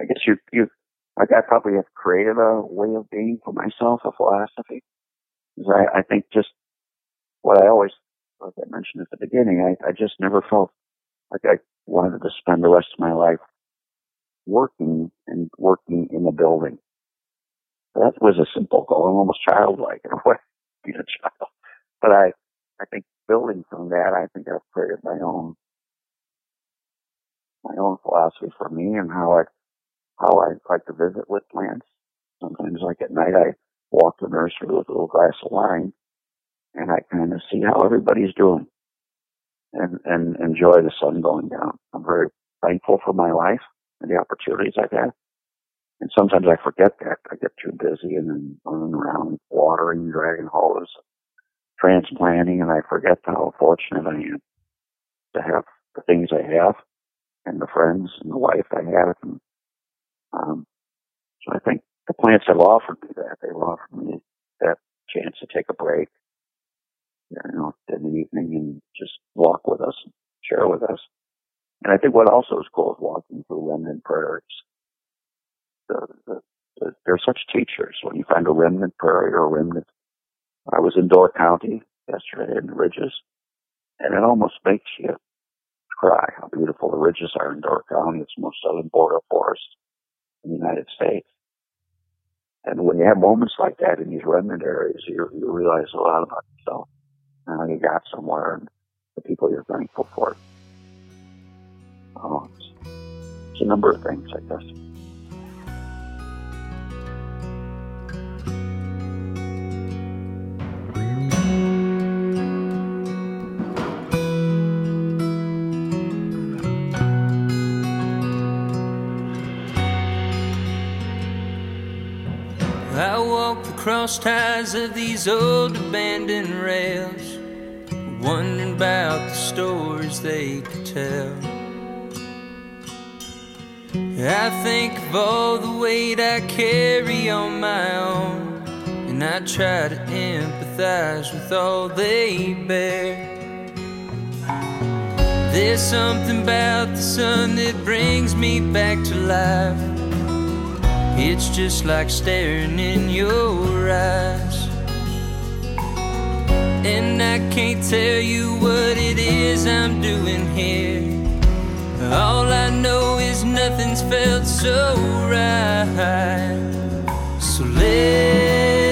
I guess you you like I probably have created a way of being for myself, a philosophy. I, I think just what I always, like I mentioned at the beginning, I, I just never felt like I wanted to spend the rest of my life working and working in a building. That was a simple goal, almost childlike in a way, being a child. But I, I think building from that, I think I've created my own, my own philosophy for me and how I, how I like to visit with plants. Sometimes like at night I walk the nursery with a little glass of wine, and I kind of see how everybody's doing, and and enjoy the sun going down. I'm very thankful for my life and the opportunities I've had. And sometimes I forget that. I get too busy and then running around watering, dragging hose, transplanting, and I forget how fortunate I am to have the things I have and the friends and the wife I have. And, um, so I think the plants have offered me that. They've offered me that chance to take a break, you know, in the evening and just walk with us, share with us. And I think what also is cool is walking through remnant prairies. The, the, the, they're such teachers. When you find a remnant prairie or a remnant, I was in Door County yesterday in the ridges, and it almost makes you cry how beautiful the ridges are in Door County. It's the most southern boreal forest in the United States. And when you have moments like that in these remnant areas, you, you realize a lot about yourself and how you got somewhere and the people you're thankful for. Oh, it's, it's a number of things, I guess. The cross ties of these old abandoned rails, wondering about the stories they could tell. I think of all the weight I carry on my own, and I try to empathize with all they bear. There's something about the sun that brings me back to life. It's just like staring in your eyes. And I can't tell you what it is I'm doing here. All I know is nothing's felt so right. So let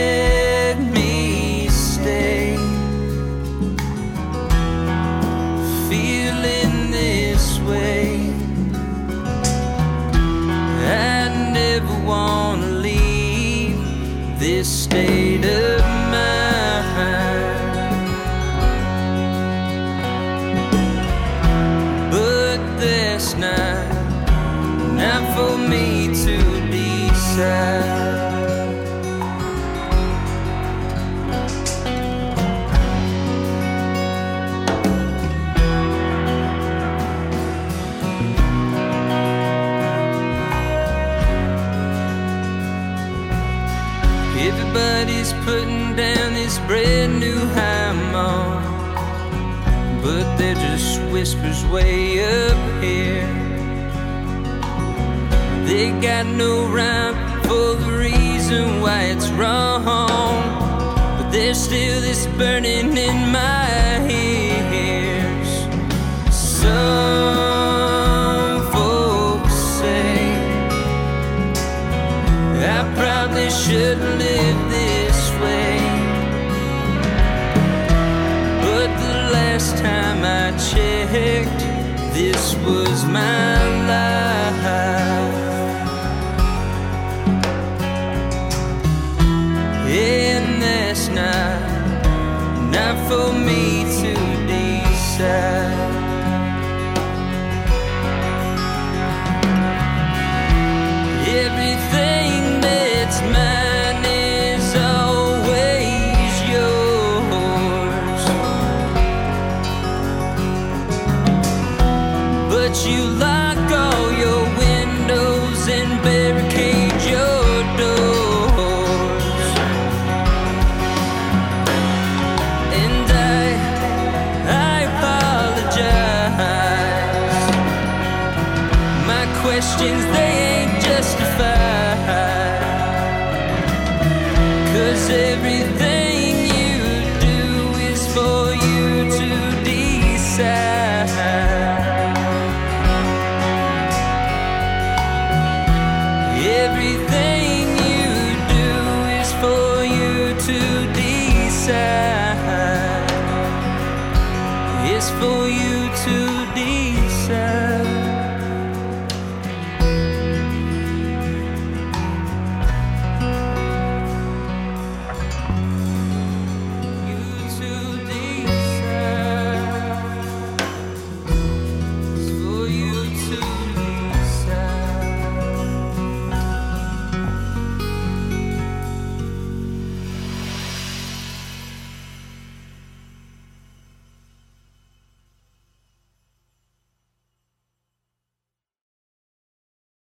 wanna leave this state of mind. But that's not, not for me to decide. Brand new high but they're just whispers way up here. They got no rhyme for the reason why it's wrong, but there's still this burning in my ears. Probably shouldn't live checked, this was my life.